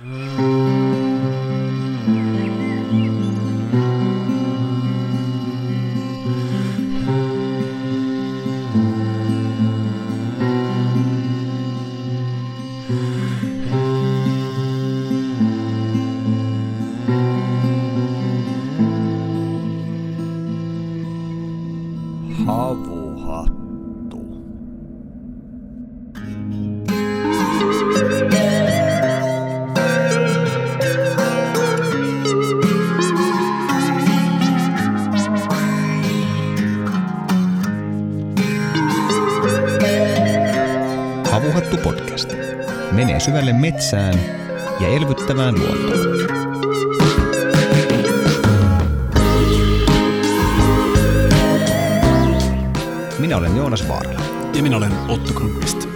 Havuhattu. Syvälle metsään ja elvyttävään luontoon. Minä olen Joonas Vaarala. Ja minä olen Otto Krunkvist.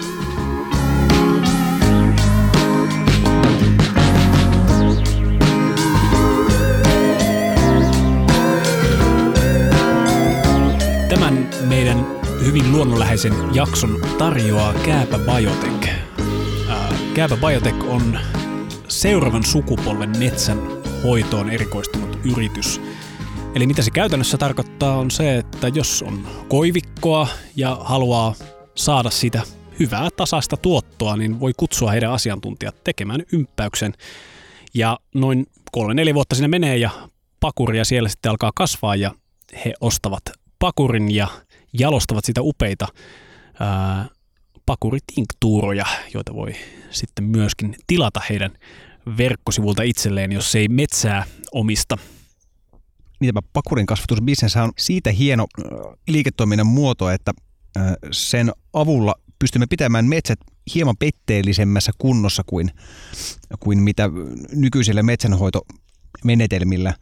Tämän meidän hyvin luonnonläheisen jakson tarjoaa Kääpä Biotech. Ää, Kääpä Biotech on seuraavan sukupolven metsän hoitoon erikoistunut yritys. Eli mitä se käytännössä tarkoittaa on se, että jos on koivikkoa ja haluaa saada sitä hyvää tasaista tuottoa, niin voi kutsua heidän asiantuntijat tekemään ympäyksen. Ja noin kolme neljä vuotta sinne menee ja pakuria siellä sitten alkaa kasvaa ja he ostavat pakurin ja jalostavat sitä upeita ää, pakuritinktuuroja, joita voi sitten myöskin tilata heidän verkkosivulta itselleen, jos ei metsää omista. niin tämä pakurin kasvatusbisnes on siitä hieno äh, liiketoiminnan muoto, että äh, sen avulla pystymme pitämään metsät hieman petteellisemmässä kunnossa kuin, kuin mitä nykyisillä metsänhoitomenetelmillä.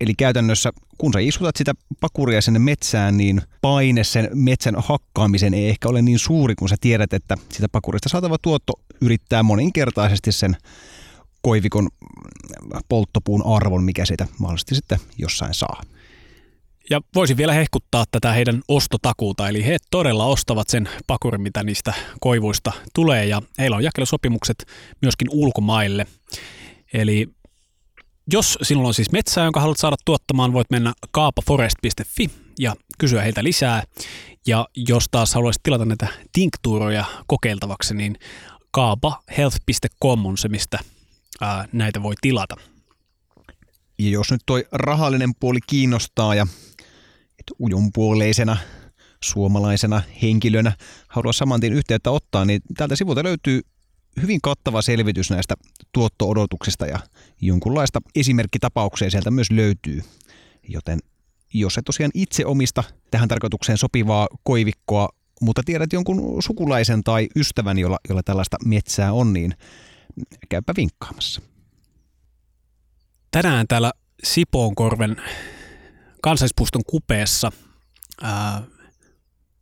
Eli käytännössä, kun sä istutat sitä pakuria sinne metsään, niin paine sen metsän hakkaamisen ei ehkä ole niin suuri, kun sä tiedät, että sitä pakurista saatava tuotto yrittää moninkertaisesti sen koivikon polttopuun arvon, mikä siitä mahdollisesti sitten jossain saa. Ja voisin vielä hehkuttaa tätä heidän ostotakuuta, eli he todella ostavat sen pakurin, mitä niistä koivuista tulee, ja heillä on jakelusopimukset myöskin ulkomaille. Eli jos sinulla on siis metsää, jonka haluat saada tuottamaan, voit mennä kaapaforest.fi ja kysyä heiltä lisää. Ja jos taas haluaisit tilata näitä tinktuuroja kokeiltavaksi, niin kaapahealth.com on se, mistä ää, näitä voi tilata. Ja jos nyt toi rahallinen puoli kiinnostaa ja et ujunpuoleisena suomalaisena henkilönä haluaa saman tien yhteyttä ottaa, niin tältä sivulta löytyy hyvin kattava selvitys näistä tuotto-odotuksista ja jonkunlaista esimerkkitapauksia sieltä myös löytyy. Joten jos et tosiaan itse omista tähän tarkoitukseen sopivaa koivikkoa, mutta tiedät jonkun sukulaisen tai ystävän, jolla, jolla tällaista metsää on, niin käypä vinkkaamassa. Tänään täällä Sipoonkorven kansallispuiston kupeessa ää,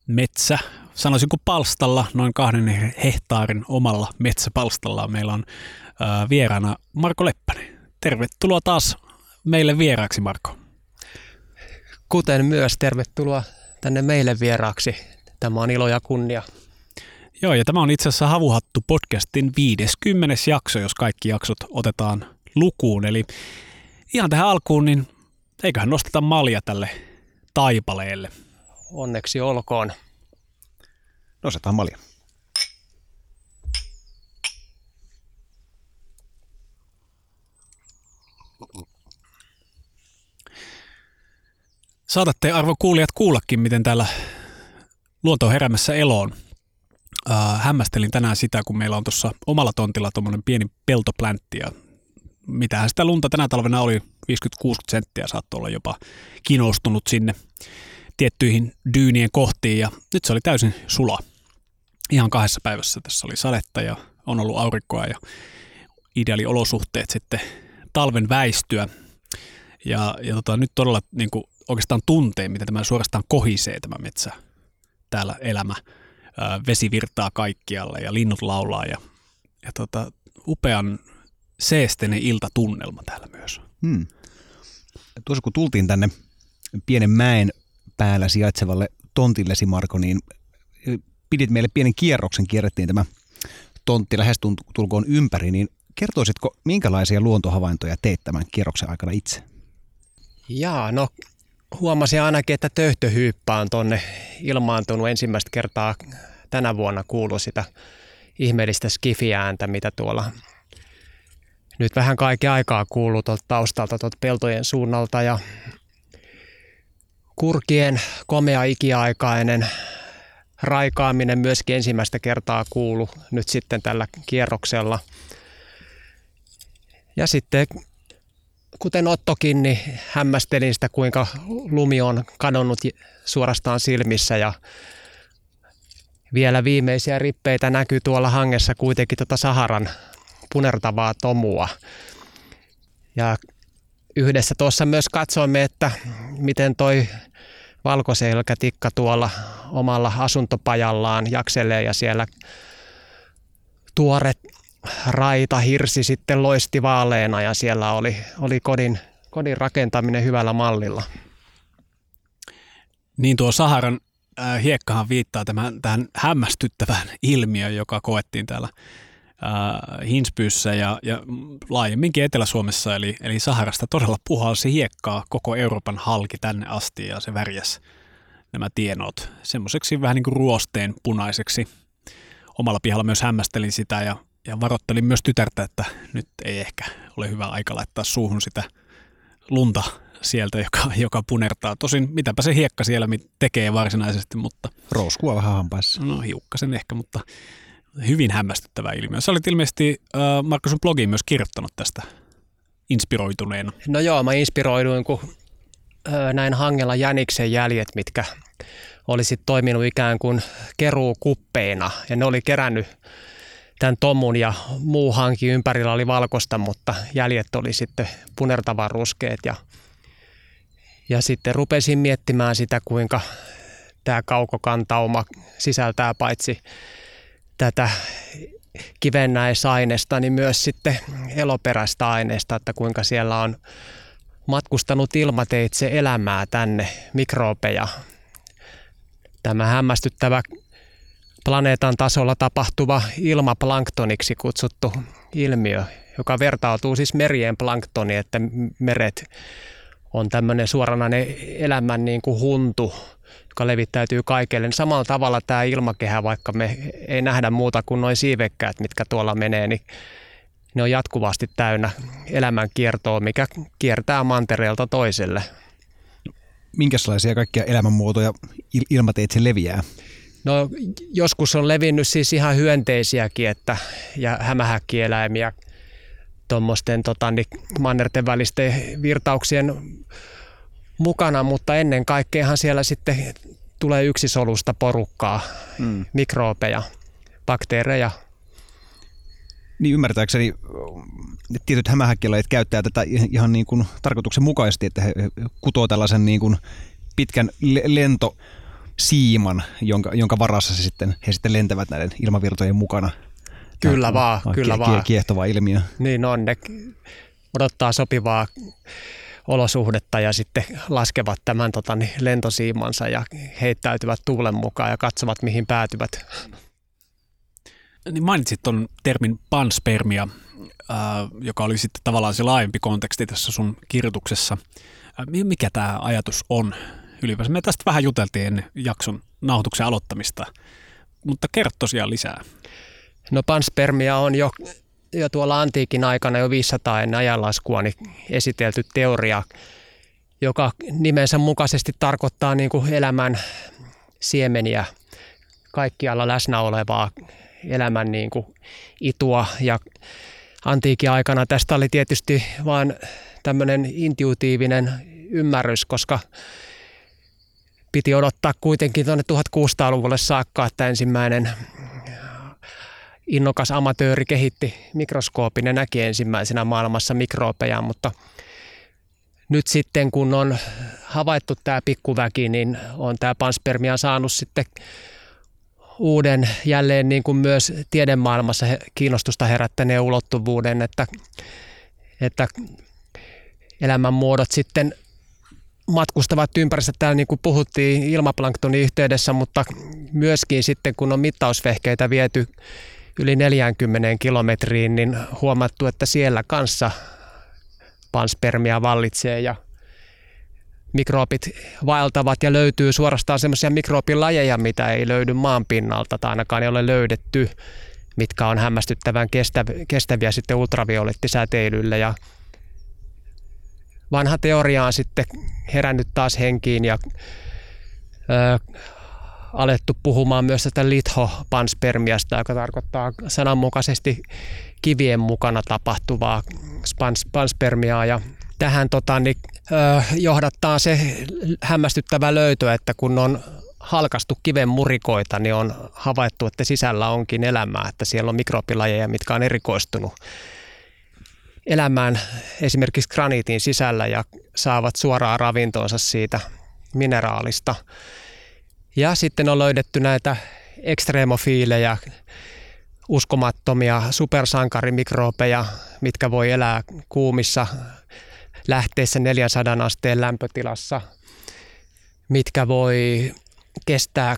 metsä, sanoisinko palstalla, noin kahden hehtaarin omalla metsäpalstalla meillä on ää, vieraana Marko Leppänen. Tervetuloa taas meille vieraaksi, Marko. Kuten myös tervetuloa tänne meille vieraaksi. Tämä on ilo ja kunnia. Joo, ja tämä on itse asiassa Havuhattu podcastin 50. jakso, jos kaikki jaksot otetaan lukuun. Eli ihan tähän alkuun, niin eiköhän nosteta malja tälle taipaleelle. Onneksi olkoon. Nostetaan malja. Saatatte arvo kuulijat kuullakin, miten täällä luonto on heräämässä eloon. Äh, hämmästelin tänään sitä, kun meillä on tuossa omalla tontilla tuommoinen pieni peltopläntti ja mitähän sitä lunta tänä talvena oli, 50-60 senttiä saattoi olla jopa kinostunut sinne tiettyihin dyynien kohtiin ja nyt se oli täysin sula. Ihan kahdessa päivässä tässä oli sadetta ja on ollut aurinkoa ja ideaali olosuhteet sitten talven väistyä. Ja, ja tota, nyt todella niin kuin oikeastaan tuntee, miten tämä suorastaan kohisee tämä metsä, täällä elämä. Vesi virtaa kaikkialle ja linnut laulaa ja, ja tota, upean seesteinen iltatunnelma täällä myös. Hmm. Tuossa kun tultiin tänne pienen mäen päällä sijaitsevalle tontillesi, Marko, niin pidit meille pienen kierroksen, kierrettiin tämä tontti lähes tulkoon ympäri, niin kertoisitko, minkälaisia luontohavaintoja teet tämän kierroksen aikana itse? Jaa, no huomasin ainakin, että töyhtöhyyppä on tuonne ilmaantunut ensimmäistä kertaa tänä vuonna kuulu sitä ihmeellistä skifiääntä, mitä tuolla nyt vähän kaiken aikaa kuuluu tuolta taustalta tuolta peltojen suunnalta ja kurkien komea ikiaikainen raikaaminen myöskin ensimmäistä kertaa kuulu nyt sitten tällä kierroksella. Ja sitten kuten Ottokin, niin hämmästelin sitä, kuinka lumi on kadonnut suorastaan silmissä ja vielä viimeisiä rippeitä näkyy tuolla hangessa kuitenkin tuota Saharan punertavaa tomua. Ja yhdessä tuossa myös katsoimme, että miten toi valkoselkätikka tuolla omalla asuntopajallaan jakselee ja siellä tuore raita hirsi sitten loisti vaaleena ja siellä oli, oli kodin, kodin rakentaminen hyvällä mallilla. Niin tuo Saharan äh, hiekkahan viittaa tämän, tähän hämmästyttävään ilmiöön, joka koettiin täällä äh, Hinspyyssä ja, ja laajemminkin Etelä-Suomessa, eli, eli Saharasta todella puhalsi hiekkaa koko Euroopan halki tänne asti ja se värjäs nämä tienot semmoiseksi vähän niin kuin ruosteen punaiseksi. Omalla pihalla myös hämmästelin sitä ja, ja varoittelin myös tytärtä, että nyt ei ehkä ole hyvä aika laittaa suuhun sitä lunta sieltä, joka, joka punertaa. Tosin mitäpä se hiekka siellä tekee varsinaisesti, mutta... Rouskua vähän hampaissa. No hiukkasen ehkä, mutta hyvin hämmästyttävä ilmiö. Sä olit ilmeisesti äh, Markus sun blogiin myös kirjoittanut tästä inspiroituneena. No joo, mä inspiroiduin, kun äh, näin hangella jäniksen jäljet, mitkä olisi toiminut ikään kuin keruukuppeina. Ja ne oli kerännyt tämän tomun ja muu hanki ympärillä oli valkoista, mutta jäljet oli sitten punertavan ruskeet. Ja, ja sitten rupesin miettimään sitä, kuinka tämä kaukokantauma sisältää paitsi tätä kivennäisainesta, niin myös sitten eloperäistä aineesta, että kuinka siellä on matkustanut ilmateitse elämää tänne, mikrobeja. Tämä hämmästyttävä planeetan tasolla tapahtuva ilmaplanktoniksi kutsuttu ilmiö, joka vertautuu siis merien planktoniin, että meret on tämmöinen suoranainen elämän niin kuin huntu, joka levittäytyy kaikille. Niin samalla tavalla tämä ilmakehä, vaikka me ei nähdä muuta kuin noin siivekkäät, mitkä tuolla menee, niin ne on jatkuvasti täynnä elämän kiertoa, mikä kiertää mantereelta toiselle. Minkälaisia kaikkia elämänmuotoja il- ilmateitse leviää? No joskus on levinnyt siis ihan hyönteisiäkin että, ja hämähäkkieläimiä tuommoisten tota, niin mannerten välisten virtauksien mukana, mutta ennen kaikkeahan siellä sitten tulee yksisolusta porukkaa, mm. mikroopeja, bakteereja. Niin ymmärtääkseni tietyt hämähäkkilajit käyttää tätä ihan niin kuin tarkoituksenmukaisesti, että he kutoo tällaisen niin kuin pitkän lentosiiman, jonka, jonka varassa se sitten, he sitten lentävät näiden ilmavirtojen mukana. Kyllä Tämä, vaan, kyllä vaan. Kiehtova ilmiö. Niin on, ne odottaa sopivaa olosuhdetta ja sitten laskevat tämän tota, niin, lentosiimansa ja heittäytyvät tuulen mukaan ja katsovat mihin päätyvät. Niin mainitsit tuon termin panspermia, äh, joka oli sitten tavallaan se laajempi konteksti tässä sun kirjoituksessa. Äh, mikä tämä ajatus on ylipäänsä? Me tästä vähän juteltiin ennen jakson nauhoituksen aloittamista, mutta kerro tosiaan lisää. No panspermia on jo jo tuolla antiikin aikana jo 500 ennen ajanlaskua niin esitelty teoria, joka nimensä mukaisesti tarkoittaa niin kuin elämän siemeniä, kaikkialla läsnä olevaa elämän niin kuin itua. Ja antiikin aikana tästä oli tietysti vain tämmöinen intuitiivinen ymmärrys, koska piti odottaa kuitenkin tuonne 1600-luvulle saakka, että ensimmäinen innokas amatööri kehitti mikroskoopin ja näki ensimmäisenä maailmassa mikroopeja, mutta nyt sitten kun on havaittu tämä pikkuväki, niin on tämä panspermia saanut sitten uuden jälleen niin kuin myös tiedemaailmassa kiinnostusta herättäneen ulottuvuuden, että, että elämän muodot sitten matkustavat ympäristössä täällä niin kuin puhuttiin ilmaplanktonin yhteydessä, mutta myöskin sitten kun on mittausvehkeitä viety yli 40 kilometriin, niin huomattu, että siellä kanssa panspermia vallitsee ja mikroobit vaeltavat ja löytyy suorastaan semmoisia mikroobilajeja, mitä ei löydy maan pinnalta tai ainakaan ei ole löydetty, mitkä on hämmästyttävän kestäviä sitten ultraviolettisäteilylle ja vanha teoria on sitten herännyt taas henkiin ja ö, alettu puhumaan myös tästä lithopanspermiasta, joka tarkoittaa sananmukaisesti kivien mukana tapahtuvaa panspermiaa. Ja tähän tota, niin, ö, johdattaa se hämmästyttävä löytö, että kun on halkastu kiven murikoita, niin on havaittu, että sisällä onkin elämää, että siellä on mikrobilajeja, mitkä on erikoistunut elämään esimerkiksi graniitin sisällä ja saavat suoraan ravintoonsa siitä mineraalista. Ja sitten on löydetty näitä ekstremofiilejä, uskomattomia supersankarimikrobeja, mitkä voi elää kuumissa lähteessä 400 asteen lämpötilassa, mitkä voi kestää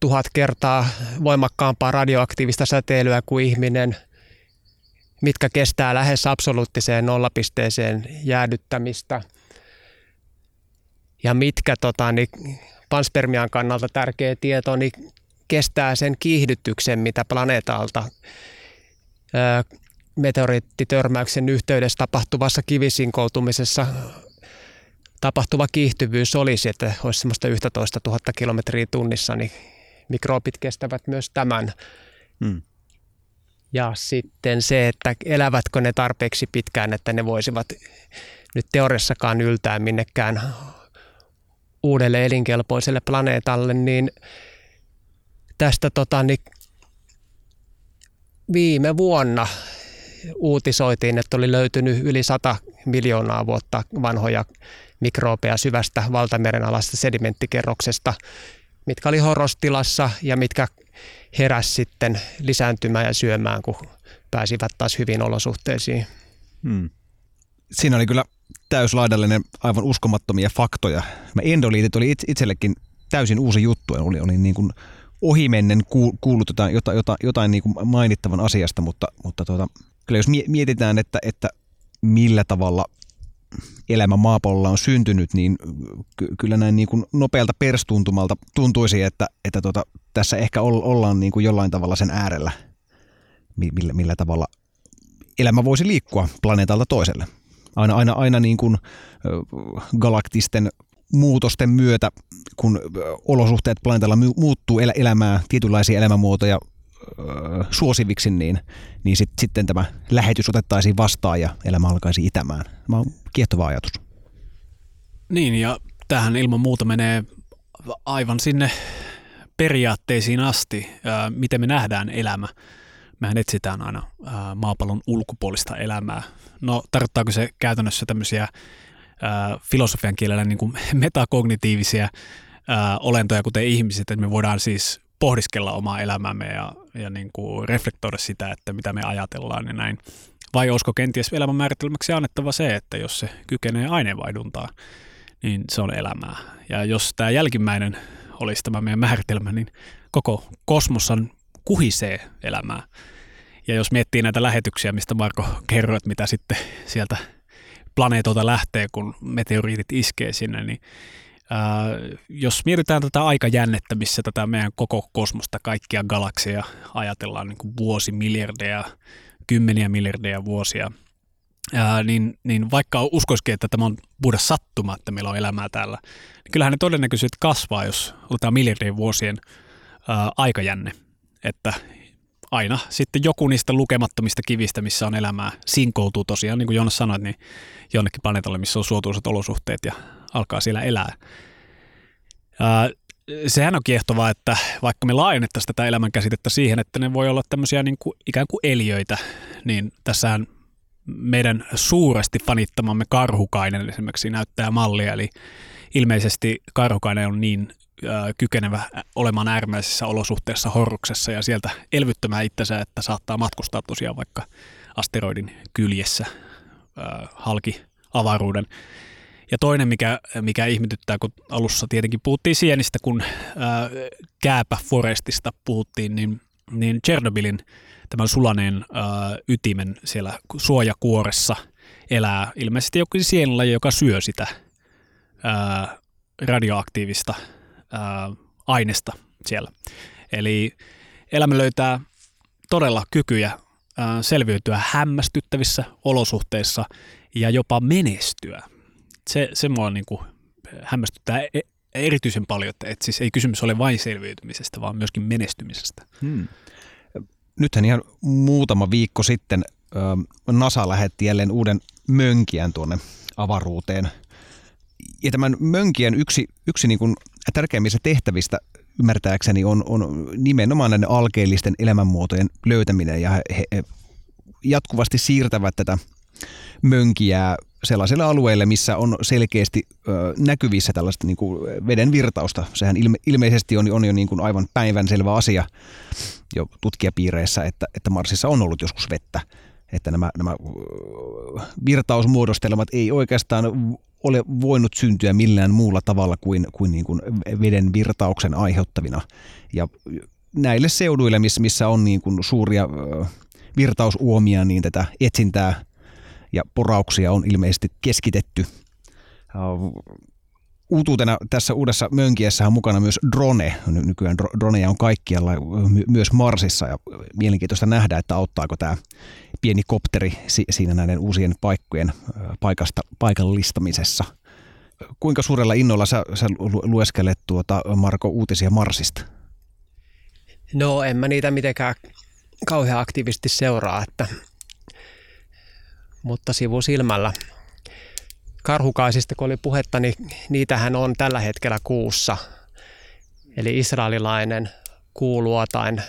tuhat kertaa voimakkaampaa radioaktiivista säteilyä kuin ihminen, mitkä kestää lähes absoluuttiseen nollapisteeseen jäädyttämistä ja mitkä tota, niin, panspermian kannalta tärkeä tieto niin kestää sen kiihdytyksen, mitä planeetalta meteoriittitörmäyksen yhteydessä tapahtuvassa kivisinkoutumisessa tapahtuva kiihtyvyys olisi, että olisi semmoista 11 000 kilometriä tunnissa, niin mikroobit kestävät myös tämän. Hmm. Ja sitten se, että elävätkö ne tarpeeksi pitkään, että ne voisivat nyt teoriassakaan yltää minnekään uudelle elinkelpoiselle planeetalle, niin tästä tota, niin viime vuonna uutisoitiin, että oli löytynyt yli 100 miljoonaa vuotta vanhoja mikroobeja syvästä valtameren alasta sedimenttikerroksesta, mitkä oli horrostilassa ja mitkä heräs sitten lisääntymään ja syömään, kun pääsivät taas hyvin olosuhteisiin. Hmm. Siinä oli kyllä täyslaidallinen aivan uskomattomia faktoja. Mä endoliitit oli itsellekin täysin uusi juttu. Oli, oli niin kuin ohimennen kuullut jotain, jotain, jotain niin kuin mainittavan asiasta, mutta, mutta tuota, kyllä jos mietitään, että, että millä tavalla elämä maapallolla on syntynyt, niin ky- kyllä näin niin kuin nopealta perstuntumalta tuntuisi, että, että tuota, tässä ehkä ollaan niin kuin jollain tavalla sen äärellä, millä, millä tavalla elämä voisi liikkua planeetalta toiselle. Aina, aina, aina niin kuin galaktisten muutosten myötä, kun olosuhteet planeetalla muuttuu el- elämää, tietynlaisia elämänmuotoja suosiviksi, niin, niin sit, sitten tämä lähetys otettaisiin vastaan ja elämä alkaisi itämään. Tämä on kiehtova ajatus. Niin, ja tähän ilman muuta menee aivan sinne periaatteisiin asti, miten me nähdään elämä. Mehän etsitään aina maapallon ulkopuolista elämää. No tarkoittaako se käytännössä tämmöisiä filosofian kielellä niin kuin metakognitiivisia olentoja, kuten ihmiset, että me voidaan siis pohdiskella omaa elämäämme ja, ja niin kuin reflektoida sitä, että mitä me ajatellaan ja näin. Vai olisiko kenties elämän määritelmäksi annettava se, että jos se kykenee aineenvaihduntaa, niin se on elämää. Ja jos tämä jälkimmäinen olisi tämä meidän määritelmä, niin koko kosmossan kuhisee elämää. Ja jos miettii näitä lähetyksiä, mistä Marko kerroit, mitä sitten sieltä planeetolta lähtee, kun meteoriitit iskee sinne, niin ää, jos mietitään tätä aikajännettä, missä tätä meidän koko kosmosta, kaikkia galakseja ajatellaan niin kuin vuosimiljardeja, kymmeniä miljardeja vuosia, ää, niin, niin vaikka uskoisikin, että tämä on puhdas sattuma, että meillä on elämää täällä, niin kyllähän ne todennäköisesti kasvaa, jos otetaan miljardien vuosien ää, aikajänne, että aina sitten joku niistä lukemattomista kivistä, missä on elämää, sinkoutuu tosiaan, niin kuin Jonas sanoi, niin jonnekin planeetalle, missä on suotuisat olosuhteet ja alkaa siellä elää. Ää, sehän on kiehtovaa, että vaikka me laajennettaisiin tätä elämän käsitettä siihen, että ne voi olla tämmöisiä niin kuin, ikään kuin eliöitä, niin tässähän meidän suuresti fanittamamme karhukainen esimerkiksi näyttää mallia, eli ilmeisesti karhukainen on niin kykenevä olemaan äärimmäisissä olosuhteissa horruksessa ja sieltä elvyttämään itsensä, että saattaa matkustaa tosiaan vaikka asteroidin kyljessä halki avaruuden. Ja toinen, mikä, mikä ihmetyttää, kun alussa tietenkin puhuttiin sienistä, kun ää, kääpä forestista puhuttiin, niin niin Chernobylin tämän sulaneen äh, ytimen siellä suojakuoressa elää ilmeisesti joku sienlaji, joka syö sitä äh, radioaktiivista äh, aineesta siellä. Eli elämä löytää todella kykyjä äh, selviytyä hämmästyttävissä olosuhteissa ja jopa menestyä. Se, se mua niin kuin hämmästyttää e, erityisen paljon, että, että siis ei kysymys ole vain selviytymisestä, vaan myöskin menestymisestä. Hmm. Nythän ihan muutama viikko sitten NASA lähetti jälleen uuden mönkijän tuonne avaruuteen. Ja tämän mönkijän yksi, yksi niin kuin tärkeimmistä tehtävistä ymmärtääkseni on, on nimenomaan näiden alkeellisten elämänmuotojen löytäminen ja he, he jatkuvasti siirtävät tätä mönkijää sellaisille alueille, missä on selkeästi ö, näkyvissä tällaista niin kuin veden virtausta. Sehän ilme, ilmeisesti on, on jo niin kuin aivan päivänselvä asia jo tutkijapiireissä, että, että Marsissa on ollut joskus vettä. Että nämä, nämä virtausmuodostelmat ei oikeastaan ole voinut syntyä millään muulla tavalla kuin, kuin, niin kuin veden virtauksen aiheuttavina. Ja näille seuduille, missä, on niin kuin suuria virtausuomia, niin tätä etsintää ja porauksia on ilmeisesti keskitetty. Uutuutena tässä uudessa mönkiessä on mukana myös drone. Nykyään droneja on kaikkialla, myös Marsissa. Ja mielenkiintoista nähdä, että auttaako tämä pieni kopteri siinä näiden uusien paikkojen paikasta, paikallistamisessa. Kuinka suurella innolla sä, sä lueskelet tuota, Marko, uutisia Marsista? No en mä niitä mitenkään kauhean aktiivisesti seuraa, että, mutta sivusilmällä. Karhukaisista, kun oli puhetta, niin niitähän on tällä hetkellä kuussa. Eli israelilainen kuuluotain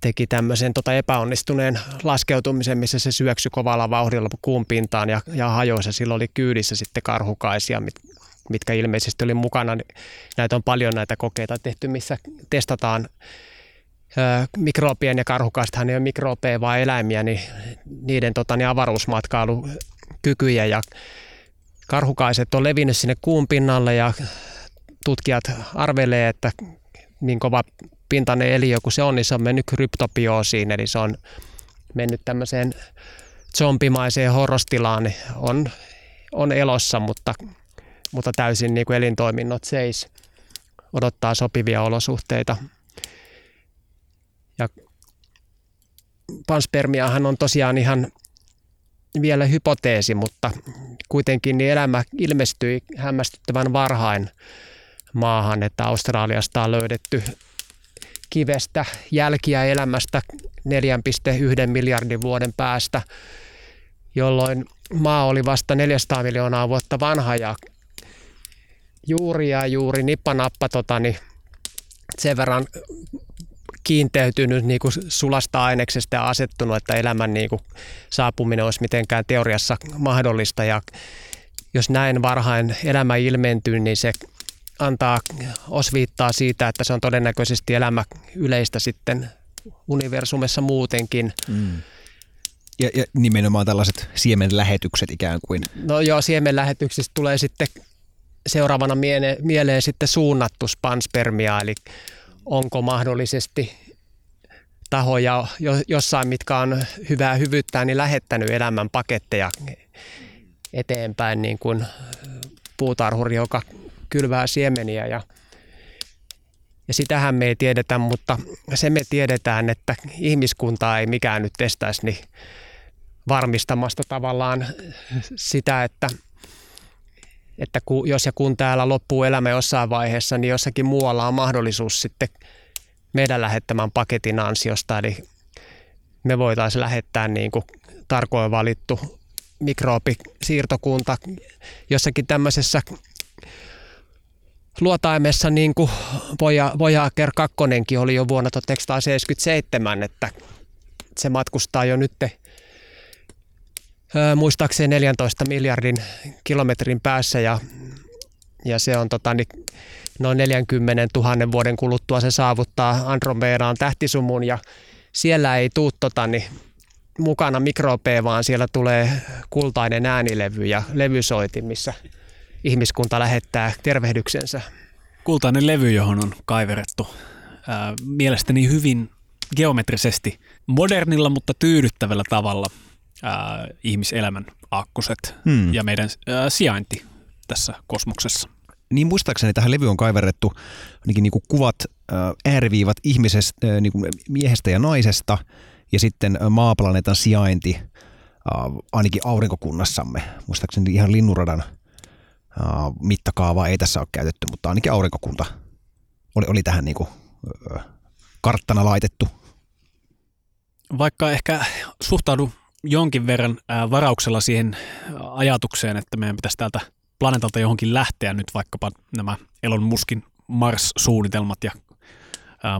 teki tämmöisen tota epäonnistuneen laskeutumisen, missä se syöksy kovalla vauhdilla kuun pintaan ja, ja hajoisi. Silloin oli kyydissä sitten karhukaisia, mit, mitkä ilmeisesti oli mukana. Näitä on paljon näitä kokeita tehty, missä testataan ö, mikroopien ja karhukaistahan ei ole mikroopeja vaan eläimiä, niin niiden tota, niin avaruusmatkailukykyjä ja karhukaiset on levinnyt sinne kuun pinnalle ja tutkijat arvelee, että niin kova pintainen eliö kuin se on, niin se on mennyt kryptopioosiin, eli se on mennyt tämmöiseen zombimaiseen horrostilaan, niin on, on elossa, mutta, mutta täysin niin kuin elintoiminnot seis, odottaa sopivia olosuhteita. Ja panspermiahan on tosiaan ihan vielä hypoteesi, mutta kuitenkin niin elämä ilmestyi hämmästyttävän varhain maahan, että Australiasta on löydetty kivestä jälkiä elämästä 4,1 miljardin vuoden päästä, jolloin maa oli vasta 400 miljoonaa vuotta vanha ja juuri ja juuri nippanappa tota, niin sen verran kiinteytynyt niin kuin sulasta aineksesta ja asettunut, että elämän niin kuin saapuminen olisi mitenkään teoriassa mahdollista. Ja jos näin varhain elämä ilmentyy, niin se antaa osviittaa siitä, että se on todennäköisesti elämä yleistä sitten universumessa muutenkin. Mm. Ja, ja nimenomaan tällaiset siemenlähetykset ikään kuin. No joo, siemenlähetyksistä tulee sitten seuraavana miele- mieleen sitten suunnattu spanspermia, eli onko mahdollisesti tahoja jossain, mitkä on hyvää hyvyyttää, niin lähettänyt elämän paketteja eteenpäin, niin kuin puutarhuri, joka kylvää siemeniä ja ja sitähän me ei tiedetä, mutta se me tiedetään, että ihmiskuntaa ei mikään nyt estäisi niin varmistamasta tavallaan sitä, että, että kun, jos ja kun täällä loppuu elämä jossain vaiheessa, niin jossakin muualla on mahdollisuus sitten meidän lähettämän paketin ansiosta. Eli me voitaisiin lähettää niin kuin tarkoin valittu mikrobisiirtokunta jossakin tämmöisessä luotaimessa niin kuin Voyager 2 oli jo vuonna 1977, että se matkustaa jo nyt muistaakseni 14 miljardin kilometrin päässä ja, ja se on tota, niin, noin 40 000 vuoden kuluttua se saavuttaa Andromedaan tähtisumun ja siellä ei tuu tota, niin, mukana mikrobeja, vaan siellä tulee kultainen äänilevy ja levysoitin, missä ihmiskunta lähettää tervehdyksensä. Kultainen levy, johon on kaiverettu ää, mielestäni hyvin geometrisesti modernilla, mutta tyydyttävällä tavalla ää, ihmiselämän aakkoset hmm. ja meidän ää, sijainti tässä kosmoksessa. Niin muistaakseni tähän levy on kaiverrettu ainakin niin kuin kuvat, ää, ääriviivat ihmisestä, ää, niin kuin miehestä ja naisesta ja sitten maaplaneetan sijainti ää, ainakin aurinkokunnassamme. Muistaakseni ihan linnuradan ää, mittakaavaa ei tässä ole käytetty, mutta ainakin aurinkokunta oli, oli tähän niin kuin, karttana laitettu. Vaikka ehkä suhtaudu jonkin verran varauksella siihen ajatukseen, että meidän pitäisi täältä planeetalta johonkin lähteä nyt vaikkapa nämä Elon Muskin Mars-suunnitelmat ja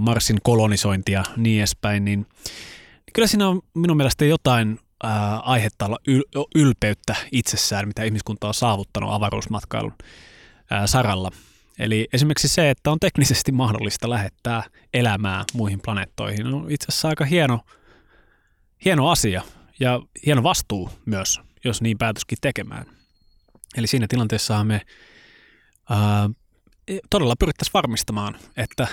Marsin kolonisointi ja niin edespäin, niin kyllä siinä on minun mielestä jotain aihetta olla ylpeyttä itsessään, mitä ihmiskunta on saavuttanut avaruusmatkailun saralla. Eli esimerkiksi se, että on teknisesti mahdollista lähettää elämää muihin planeettoihin, on itse asiassa aika hieno, hieno asia ja hieno vastuu myös, jos niin päätöskin tekemään. Eli siinä tilanteessa me ää, todella pyrittäisiin varmistamaan, että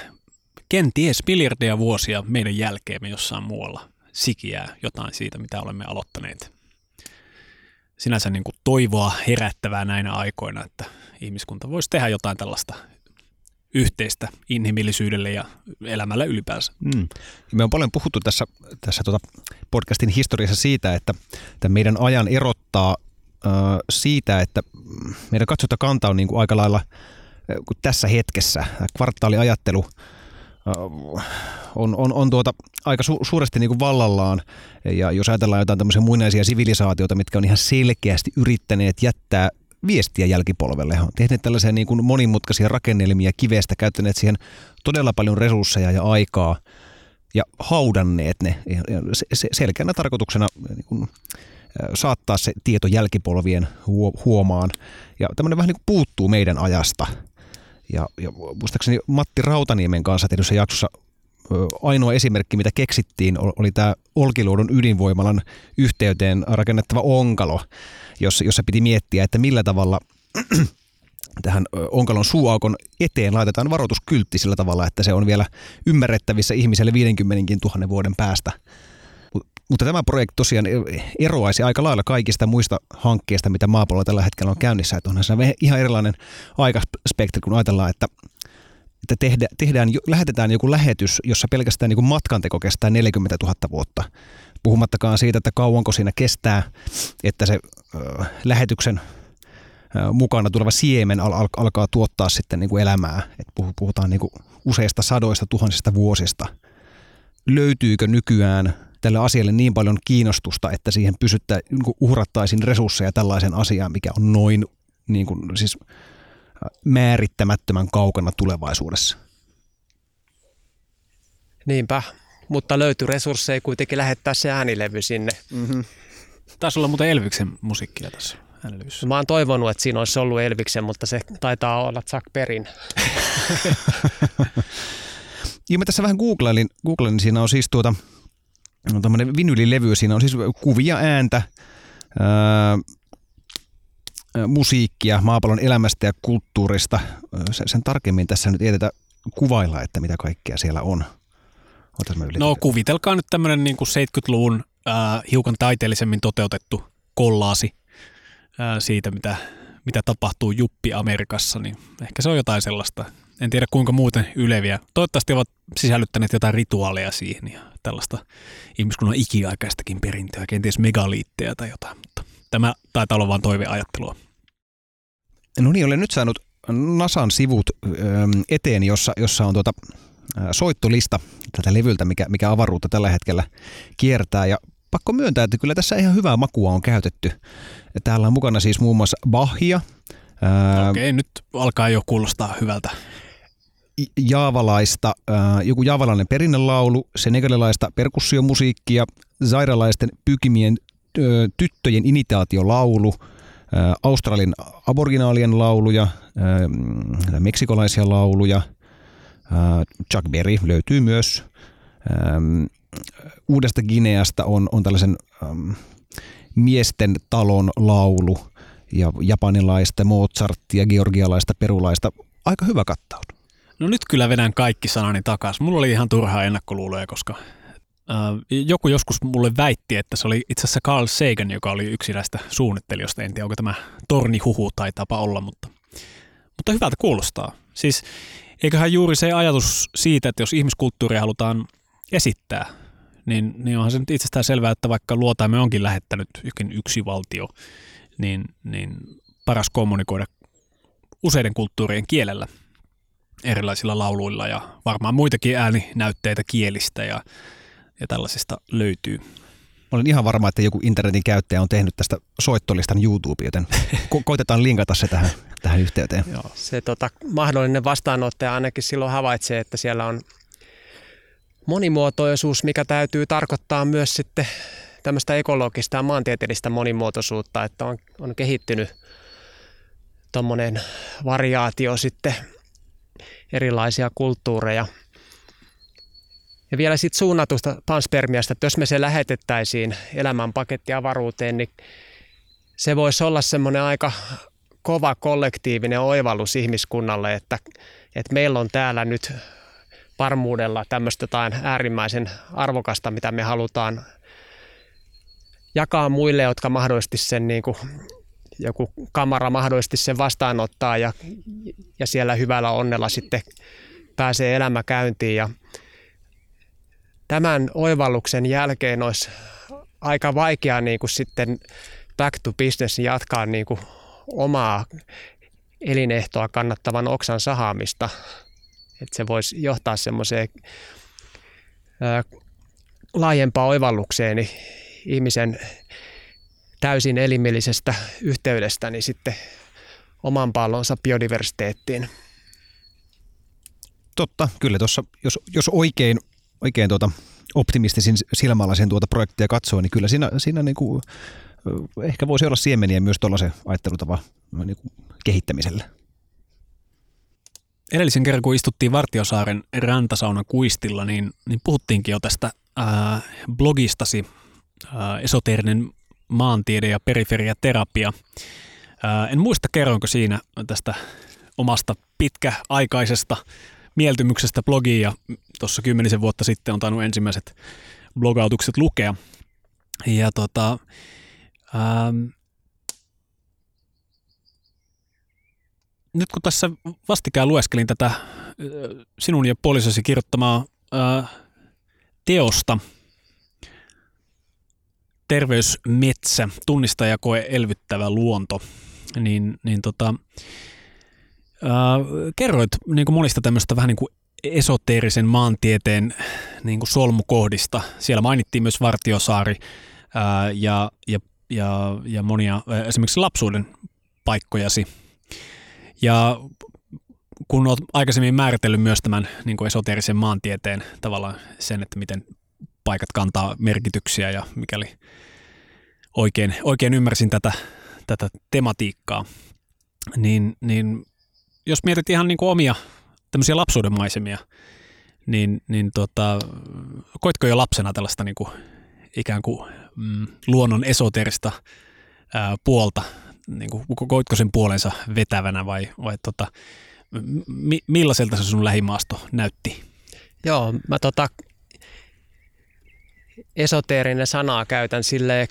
kenties miljardeja vuosia meidän jälkeemme jossain muualla sikiää jotain siitä, mitä olemme aloittaneet. Sinänsä niin kuin toivoa herättävää näinä aikoina, että ihmiskunta voisi tehdä jotain tällaista yhteistä inhimillisyydelle ja elämällä ylipäänsä. Mm. Me on paljon puhuttu tässä, tässä tuota podcastin historiassa siitä, että, että meidän ajan erottaa äh, siitä, että meidän katsontakanta on niin kuin aika lailla äh, tässä hetkessä. Kvartaaliajattelu äh, on, on, on tuota aika su, suuresti niin kuin vallallaan. Ja jos ajatellaan jotain tämmöisiä muinaisia sivilisaatioita, mitkä on ihan selkeästi yrittäneet jättää viestiä jälkipolvelle. On tehneet tällaisia niin kuin monimutkaisia rakennelmia kivestä, käyttäneet siihen todella paljon resursseja ja aikaa ja haudanneet ne selkeänä tarkoituksena niin kuin, saattaa se tieto jälkipolvien huomaan. Ja tämmöinen vähän niin kuin puuttuu meidän ajasta. Ja, ja muistaakseni Matti Rautaniemen kanssa tehdyssä jaksossa ainoa esimerkki, mitä keksittiin, oli tämä Olkiluodon ydinvoimalan yhteyteen rakennettava onkalo, jossa, jossa piti miettiä, että millä tavalla tähän onkalon suuaukon eteen laitetaan varoituskyltti sillä tavalla, että se on vielä ymmärrettävissä ihmiselle 50 000 vuoden päästä. Mutta tämä projekti tosiaan eroaisi aika lailla kaikista muista hankkeista, mitä maapallolla tällä hetkellä on käynnissä. Että onhan se ihan erilainen aikaspektri, kun ajatellaan, että että tehdä, tehdään, lähetetään joku lähetys, jossa pelkästään niin matkanteko kestää 40 000 vuotta. Puhumattakaan siitä, että kauanko siinä kestää, että se ö, lähetyksen mukana tuleva siemen al- al- alkaa tuottaa sitten niin kuin elämää. Et puhutaan niin kuin useista sadoista tuhansista vuosista. Löytyykö nykyään tälle asialle niin paljon kiinnostusta, että siihen pysyttä, niin uhrattaisiin resursseja tällaisen asiaan, mikä on noin niin kuin, siis määrittämättömän kaukana tulevaisuudessa. Niinpä, mutta löytyi resursseja kuitenkin lähettää se äänilevy sinne. Mm-hmm. Taisi olla muuten Elviksen musiikkia tässä äänilevyssä. Mä oon toivonut, että siinä olisi ollut Elviksen, mutta se taitaa olla Chuck Perin. ja mä tässä vähän googlailin, googlailin siinä on siis tuota, no tämmöinen vinylilevy, siinä on siis kuvia ääntä, ää, musiikkia maapallon elämästä ja kulttuurista. Sen, sen tarkemmin tässä nyt ei kuvailla, että mitä kaikkea siellä on. No kuvitelkaa nyt tämmöinen niin 70-luvun äh, hiukan taiteellisemmin toteutettu kollaasi äh, siitä, mitä, mitä tapahtuu Juppi Amerikassa, niin ehkä se on jotain sellaista. En tiedä kuinka muuten yleviä. Toivottavasti ovat sisällyttäneet jotain rituaaleja siihen ja tällaista ihmiskunnan ikiaikaistakin perintöä, kenties megaliitteja tai jotain, mutta Tämä taitaa olla vain toiveajattelua. No niin, olen nyt saanut Nasan sivut eteen, jossa, jossa on tuota soittolista tältä levyltä, mikä, mikä avaruutta tällä hetkellä kiertää. Ja pakko myöntää, että kyllä tässä ihan hyvää makua on käytetty. Täällä on mukana siis muun muassa Bahia. Okei, nyt alkaa jo kuulostaa hyvältä. Jaavalaista, joku jaavalainen perinnelaulu, senegalilaista perkussiomusiikkia, zairalaisten pykimien tyttöjen initaatiolaulu, Australin aborginaalien lauluja, meksikolaisia lauluja, Chuck Berry löytyy myös. Uudesta Gineasta on, on tällaisen miesten talon laulu ja japanilaista, Mozartia, georgialaista, perulaista. Aika hyvä kattaus. No nyt kyllä vedän kaikki sanani takaisin. Mulla oli ihan turhaa ennakkoluuloja, koska äh, joku joskus mulle väitti, että se oli itse asiassa Carl Sagan, joka oli yksi näistä suunnittelijoista. En tiedä, onko tämä tornihuhu tai tapa olla, mutta, mutta hyvältä kuulostaa. Siis eiköhän juuri se ajatus siitä, että jos ihmiskulttuuria halutaan esittää, niin, niin onhan se nyt itsestään selvää, että vaikka luotaimme onkin lähettänyt jokin yksi valtio, niin, niin paras kommunikoida useiden kulttuurien kielellä erilaisilla lauluilla ja varmaan muitakin ääninäytteitä kielistä ja, ja tällaisista löytyy. Olen ihan varma, että joku internetin käyttäjä on tehnyt tästä soittolistan YouTube, joten ko- koitetaan linkata se tähän, tähän yhteyteen. Joo. Se tota, mahdollinen vastaanottaja ainakin silloin havaitsee, että siellä on monimuotoisuus, mikä täytyy tarkoittaa myös sitten tämmöistä ekologista ja maantieteellistä monimuotoisuutta, että on, on kehittynyt tuommoinen variaatio sitten erilaisia kulttuureja. Ja vielä sitten suunnatusta panspermiasta, että jos me se lähetettäisiin elämän pakettiavaruuteen, niin se voisi olla semmoinen aika kova kollektiivinen oivallus ihmiskunnalle, että, että meillä on täällä nyt varmuudella tämmöistä jotain äärimmäisen arvokasta, mitä me halutaan jakaa muille, jotka mahdollisesti sen niin kuin, joku kamera mahdollisesti sen vastaanottaa ja, ja siellä hyvällä onnella sitten pääsee elämä käyntiin. Ja tämän oivalluksen jälkeen olisi aika vaikea niin kuin sitten back to business jatkaa niin kuin omaa elinehtoa kannattavan oksan sahaamista. Että se voisi johtaa semmoiseen laajempaan oivallukseen ihmisen täysin elimillisestä yhteydestä niin sitten oman pallonsa biodiversiteettiin. Totta, kyllä tuossa, jos, jos oikein, oikein tuota optimistisin silmällä sen tuota projektia katsoo, niin kyllä siinä, siinä niin kuin, ehkä voisi olla siemeniä myös tuollaisen ajattelutavan niin kuin kehittämiselle. Edellisen kerran, kun istuttiin Vartiosaaren rantasaunan kuistilla, niin, niin puhuttiinkin jo tästä ää, blogistasi ää, esoteerinen maantiede ja periferiaterapia. En muista kerroinko siinä tästä omasta pitkäaikaisesta mieltymyksestä blogiin ja tuossa kymmenisen vuotta sitten on tainnut ensimmäiset blogautukset lukea. Ja tota, ähm, nyt kun tässä vastikään lueskelin tätä sinun ja puolisosi kirjoittamaa äh, teosta, Terveysmetsä, tunnistajakoe elvyttävä luonto, niin, niin tota, äh, kerroit niin kuin monista tämmöistä vähän niin kuin esoteerisen maantieteen niin kuin solmukohdista. Siellä mainittiin myös Vartiosaari ää, ja, ja, ja, ja monia esimerkiksi lapsuuden paikkojasi. Ja kun olet aikaisemmin määritellyt myös tämän niin kuin esoteerisen maantieteen tavallaan sen, että miten paikat kantaa merkityksiä ja mikäli oikein, oikein ymmärsin tätä, tätä tematiikkaa, niin, niin jos mietit ihan niin kuin omia tämmöisiä lapsuuden maisemia, niin, niin tota, koitko jo lapsena tällaista niin kuin, ikään kuin mm, luonnon esoterista ää, puolta, niin kuin, koitko sen puolensa vetävänä vai, vai tota, mi, millaiselta se sun lähimaasto näytti? Joo, mä tota, esoteerinen sanaa käytän sille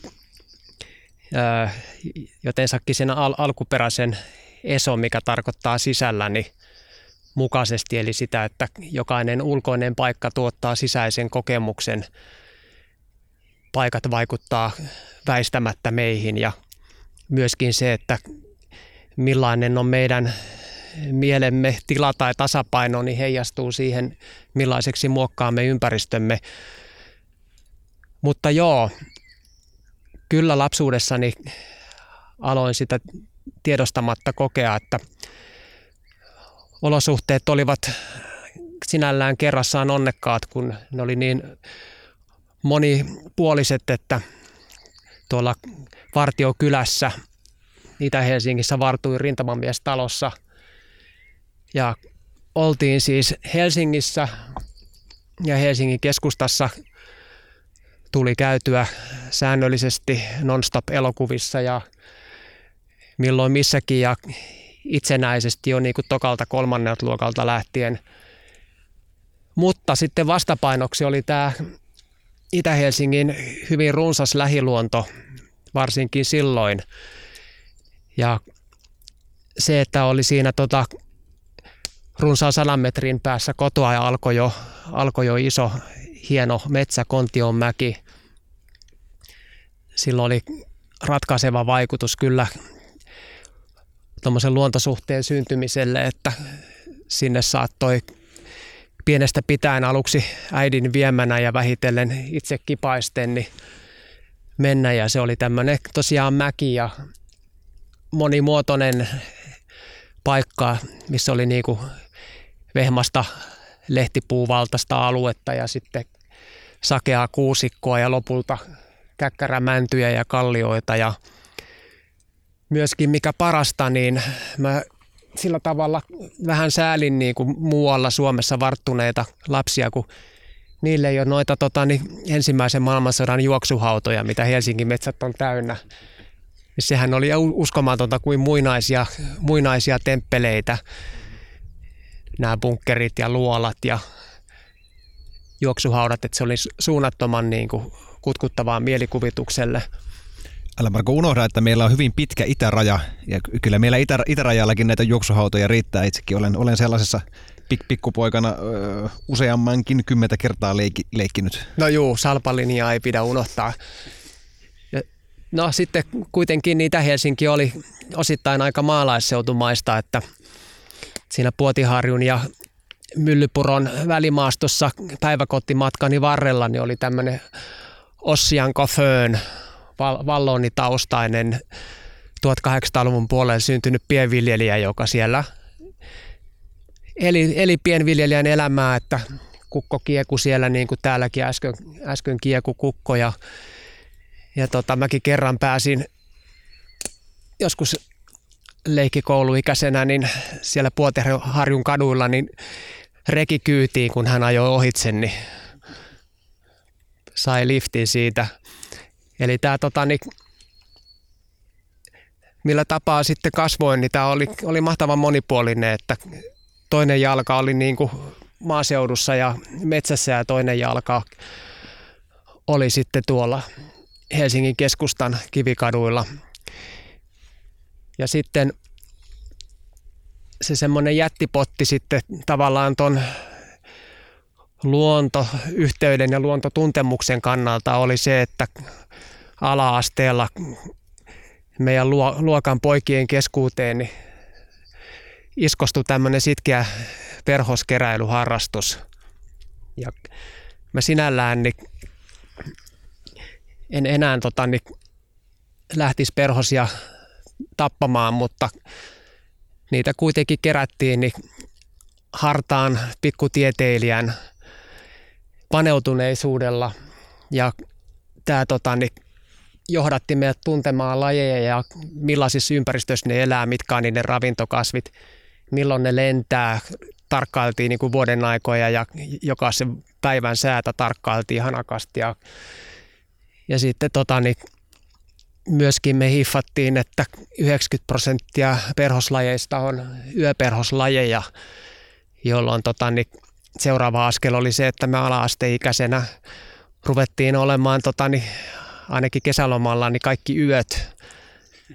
jotensakin sen al- alkuperäisen eso, mikä tarkoittaa sisällä, niin mukaisesti, eli sitä, että jokainen ulkoinen paikka tuottaa sisäisen kokemuksen. Paikat vaikuttaa väistämättä meihin ja myöskin se, että millainen on meidän mielemme tila tai tasapaino, niin heijastuu siihen, millaiseksi muokkaamme ympäristömme. Mutta joo, kyllä lapsuudessani aloin sitä tiedostamatta kokea, että olosuhteet olivat sinällään kerrassaan onnekkaat, kun ne oli niin monipuoliset, että tuolla Vartiokylässä Itä-Helsingissä vartui rintamamiestalossa. Ja oltiin siis Helsingissä ja Helsingin keskustassa tuli käytyä säännöllisesti non-stop elokuvissa ja milloin missäkin ja itsenäisesti jo niin kuin tokalta kolmannelta luokalta lähtien Mutta sitten vastapainoksi oli tämä Itä-Helsingin hyvin runsas lähiluonto, varsinkin silloin. Ja se, että oli siinä tota, runsaan sadan metrin päässä kotoa ja alkoi jo, alkoi jo iso, hieno metsä, Kontion mäki. Silloin oli ratkaiseva vaikutus kyllä tuommoisen luontosuhteen syntymiselle, että sinne saattoi pienestä pitäen aluksi äidin viemänä ja vähitellen itse kipaisten niin mennä. Ja se oli tämmöinen tosiaan mäki ja monimuotoinen paikka, missä oli niinku vehmasta lehtipuuvaltaista aluetta ja sitten sakeaa kuusikkoa ja lopulta käkkärämäntyjä ja kallioita ja myöskin mikä parasta, niin mä sillä tavalla vähän säälin niin kuin muualla Suomessa varttuneita lapsia, kun niille ei ole noita tota, niin ensimmäisen maailmansodan juoksuhautoja, mitä Helsingin metsät on täynnä. Sehän oli uskomatonta kuin muinaisia, muinaisia temppeleitä, nämä bunkkerit ja luolat ja juoksuhaudat, että se oli suunnattoman niin kuin, kutkuttavaa mielikuvitukselle – Älä Marko unohda, että meillä on hyvin pitkä itäraja ja kyllä meillä itä, itärajallakin näitä juoksuhautoja riittää. Itsekin olen, olen sellaisessa pik, pikkupoikana ö, useammankin kymmentä kertaa leikki, leikkinyt. No juu, salpalinjaa ei pidä unohtaa. Ja, no sitten kuitenkin Itä-Helsinki oli osittain aika maalaisseutumaista, että siinä Puotiharjun ja Myllypuron välimaastossa päiväkotimatkani varrella niin oli tämmöinen Ossian Föön vallonitaustainen 1800-luvun puolella syntynyt pienviljelijä, joka siellä eli, eli pienviljelijän elämää, että kukko kieku siellä niin kuin täälläkin äsken, äsken kieku kukko ja, ja tota, mäkin kerran pääsin joskus leikkikouluikäisenä niin siellä Puoteharjun kaduilla niin reki kyytiin, kun hän ajoi ohitse, niin sai liftin siitä – Eli tämä tota, niin, millä tapaa sitten kasvoin, niin tämä oli, oli mahtavan monipuolinen, että toinen jalka oli niin kuin maaseudussa ja metsässä ja toinen jalka oli sitten tuolla Helsingin keskustan kivikaduilla. Ja sitten se semmoinen jättipotti sitten tavallaan ton luontoyhteyden ja luontotuntemuksen kannalta oli se, että ala-asteella meidän luokan poikien keskuuteen niin iskostui tämmöinen sitkeä perhoskeräilyharrastus. Ja mä sinällään niin en enää tota, niin lähtisi perhosia tappamaan, mutta niitä kuitenkin kerättiin niin hartaan pikkutieteilijän paneutuneisuudella ja tämä tota, niin johdatti meidät tuntemaan lajeja ja millaisissa ympäristöissä ne elää, mitkä on niiden ravintokasvit, milloin ne lentää. Tarkkailtiin niin kuin vuoden aikoja ja jokaisen päivän säätä tarkkailtiin hanakasti. Ja, ja sitten tota, niin myöskin me hiffattiin, että 90 prosenttia perhoslajeista on yöperhoslajeja, jolloin tota, niin seuraava askel oli se, että me ala-asteikäisenä ruvettiin olemaan tota, niin ainakin kesälomalla niin kaikki yöt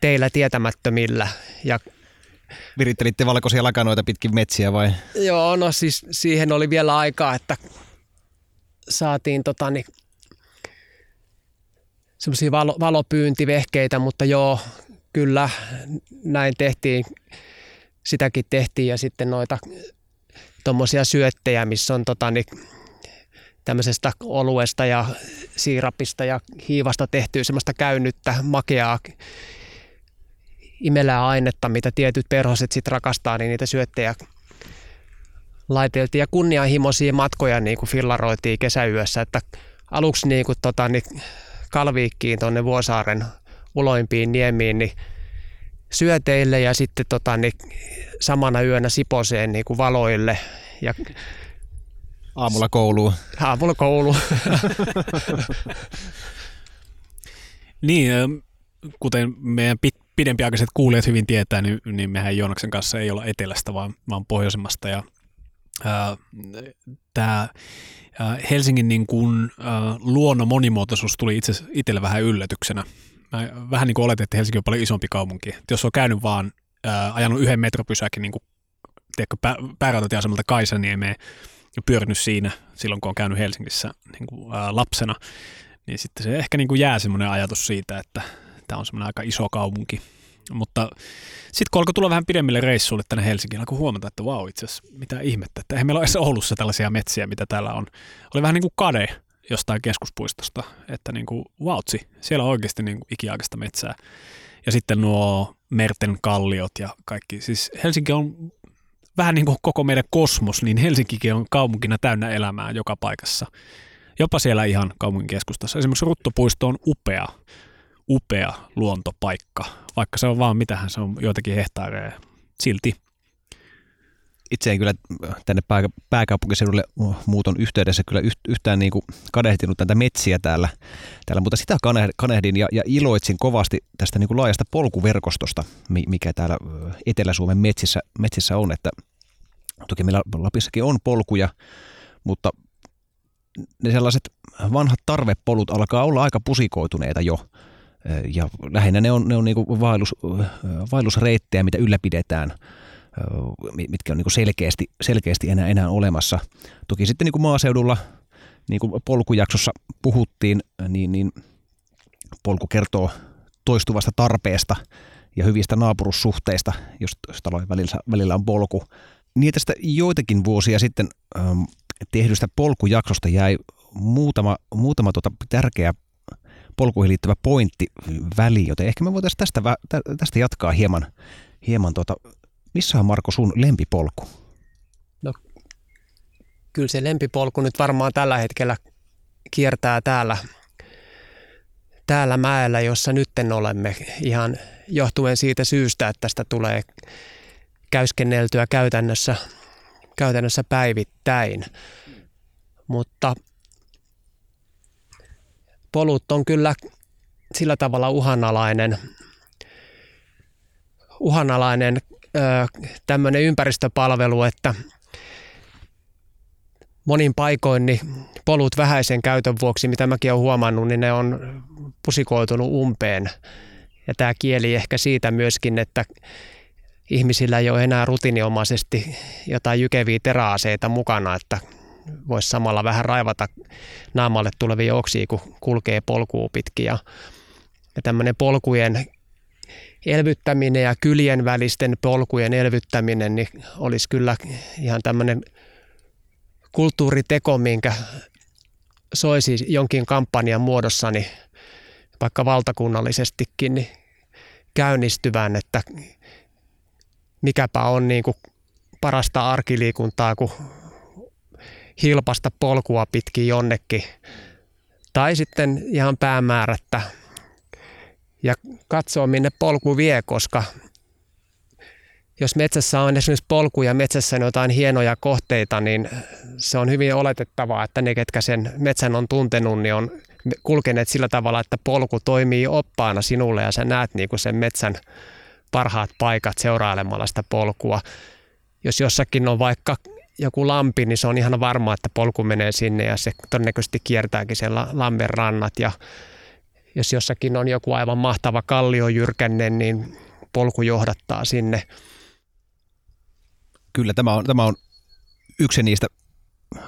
teillä tietämättömillä. Ja Virittelitte valkoisia lakanoita pitkin metsiä vai? Joo, no siis siihen oli vielä aikaa, että saatiin tota, niin, semmoisia valo, valopyyntivehkeitä, mutta joo, kyllä näin tehtiin. Sitäkin tehtiin ja sitten noita tuommoisia syöttejä, missä on tota, niin, tämmöisestä oluesta ja siirapista ja hiivasta tehtyä semmoista käynnyttä, makeaa imelää ainetta, mitä tietyt perhoset sitten rakastaa, niin niitä syöttejä laiteltiin ja kunnianhimoisia matkoja niin kuin fillaroitiin kesäyössä, että aluksi niin kuin tota, niin Kalviikkiin tuonne Vuosaaren uloimpiin niemiin, niin syöteille ja sitten tota, niin samana yönä Siposeen niin kuin valoille ja Aamulla kouluun. Aamulla kouluun. niin, kuten meidän pidempiaikaiset kuulijat hyvin tietää, niin, niin mehän Joonaksen kanssa ei olla etelästä, vaan, vaan pohjoisemmasta. Ja tämä Helsingin niin kuin, luonnon monimuotoisuus tuli itse itselle vähän yllätyksenä. Mä vähän niin kuin oletin, että Helsinki on paljon isompi kaupunki. Et jos on käynyt vaan ää, ajanut yhden metropysäkin niin kuin, päärautatieasemalta Kaisaniemeen ja pyörinyt siinä silloin, kun on käynyt Helsingissä niin kuin, lapsena, niin sitten se ehkä niin kuin jää semmoinen ajatus siitä, että tämä on semmoinen aika iso kaupunki. Mutta sitten kun alkoi tulla vähän pidemmille reissuille tänne Helsinkiin, alkoi huomata, että vau, itse asiassa mitä ihmettä, että eihän meillä ole edes Oulussa tällaisia metsiä, mitä täällä on. Oli vähän niin kuin kade jostain keskuspuistosta, että niin kuin vautsi, siellä on oikeasti niin kuin ikiaikaista metsää. Ja sitten nuo merten kalliot ja kaikki. Siis Helsinki on vähän niin kuin koko meidän kosmos, niin Helsinkikin on kaupunkina täynnä elämää joka paikassa. Jopa siellä ihan kaupungin keskustassa. Esimerkiksi Ruttopuisto on upea, upea luontopaikka, vaikka se on vaan mitähän se on joitakin hehtaareja. Silti itse en kyllä tänne pää, pääkaupunkiseudulle muuton yhteydessä kyllä yhtään niin kuin kadehtinut tätä metsiä täällä, täällä mutta sitä kanehdin ja, ja iloitsin kovasti tästä niin kuin laajasta polkuverkostosta, mikä täällä Etelä-Suomen metsissä, metsissä on, että toki meillä Lapissakin on polkuja, mutta ne sellaiset vanhat tarvepolut alkaa olla aika pusikoituneita jo. Ja lähinnä ne on, ne on niin vaellus, vaellusreittejä, mitä ylläpidetään – mitkä on niin selkeästi, selkeästi enää, enää olemassa. Toki sitten niin kuin maaseudulla, niin kuin polkujaksossa puhuttiin, niin, niin polku kertoo toistuvasta tarpeesta ja hyvistä naapurussuhteista, jos talojen välillä, välillä on polku. Niin tästä joitakin vuosia sitten ähm, tehdystä polkujaksosta jäi muutama, muutama tuota tärkeä polkuihin liittyvä pointti väliin, joten ehkä me voitaisiin tästä, tästä jatkaa hieman, hieman tuota missä on Marko sun lempipolku? No, kyllä se lempipolku nyt varmaan tällä hetkellä kiertää täällä, täällä mäellä, jossa nytten olemme ihan johtuen siitä syystä, että tästä tulee käyskenneltyä käytännössä, käytännössä päivittäin. Mutta polut on kyllä sillä tavalla uhanalainen, uhanalainen tämmöinen ympäristöpalvelu, että monin paikoin niin polut vähäisen käytön vuoksi, mitä mäkin olen huomannut, niin ne on pusikoitunut umpeen. Ja tämä kieli ehkä siitä myöskin, että ihmisillä ei ole enää rutiiniomaisesti jotain jykeviä teräaseita mukana, että voisi samalla vähän raivata naamalle tulevia oksia, kun kulkee polkua pitkin. Ja, ja tämmöinen polkujen elvyttäminen ja kylien välisten polkujen elvyttäminen niin olisi kyllä ihan tämmöinen kulttuuriteko, minkä soisi jonkin kampanjan muodossa niin vaikka valtakunnallisestikin niin käynnistyvän, että mikäpä on niin kuin parasta arkiliikuntaa kuin hilpasta polkua pitkin jonnekin. Tai sitten ihan päämäärättä ja katsoa, minne polku vie, koska jos metsässä on esimerkiksi polku ja metsässä on jotain hienoja kohteita, niin se on hyvin oletettavaa, että ne, ketkä sen metsän on tuntenut, niin on kulkeneet sillä tavalla, että polku toimii oppaana sinulle ja sä näet niin kuin sen metsän parhaat paikat seurailemalla sitä polkua. Jos jossakin on vaikka joku lampi, niin se on ihan varma, että polku menee sinne ja se todennäköisesti kiertääkin sen lammen rannat ja jos jossakin on joku aivan mahtava kalliojyrkänne, niin polku johdattaa sinne. Kyllä, tämä on, tämä on yksi niistä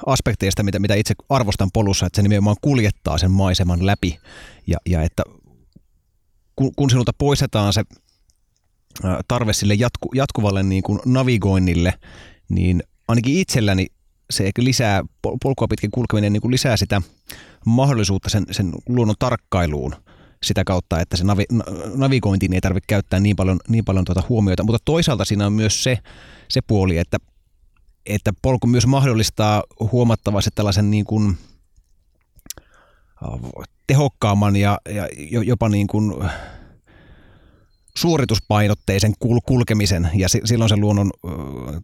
aspekteista, mitä, mitä itse arvostan polussa, että se nimenomaan kuljettaa sen maiseman läpi ja, ja että kun, kun sinulta poistetaan se tarve sille jatku, jatkuvalle niin kuin navigoinnille, niin ainakin itselläni se lisää, polkua pitkin kulkeminen niin kuin lisää sitä mahdollisuutta sen, sen luonnon tarkkailuun sitä kautta, että se navi, navigointiin ei tarvitse käyttää niin paljon, niin paljon tuota huomiota. Mutta toisaalta siinä on myös se, se puoli, että, että polku myös mahdollistaa huomattavasti tällaisen niin kuin, tehokkaamman ja, ja jopa niin kuin, suorituspainotteisen kul- kulkemisen ja si- silloin se luonnon ö,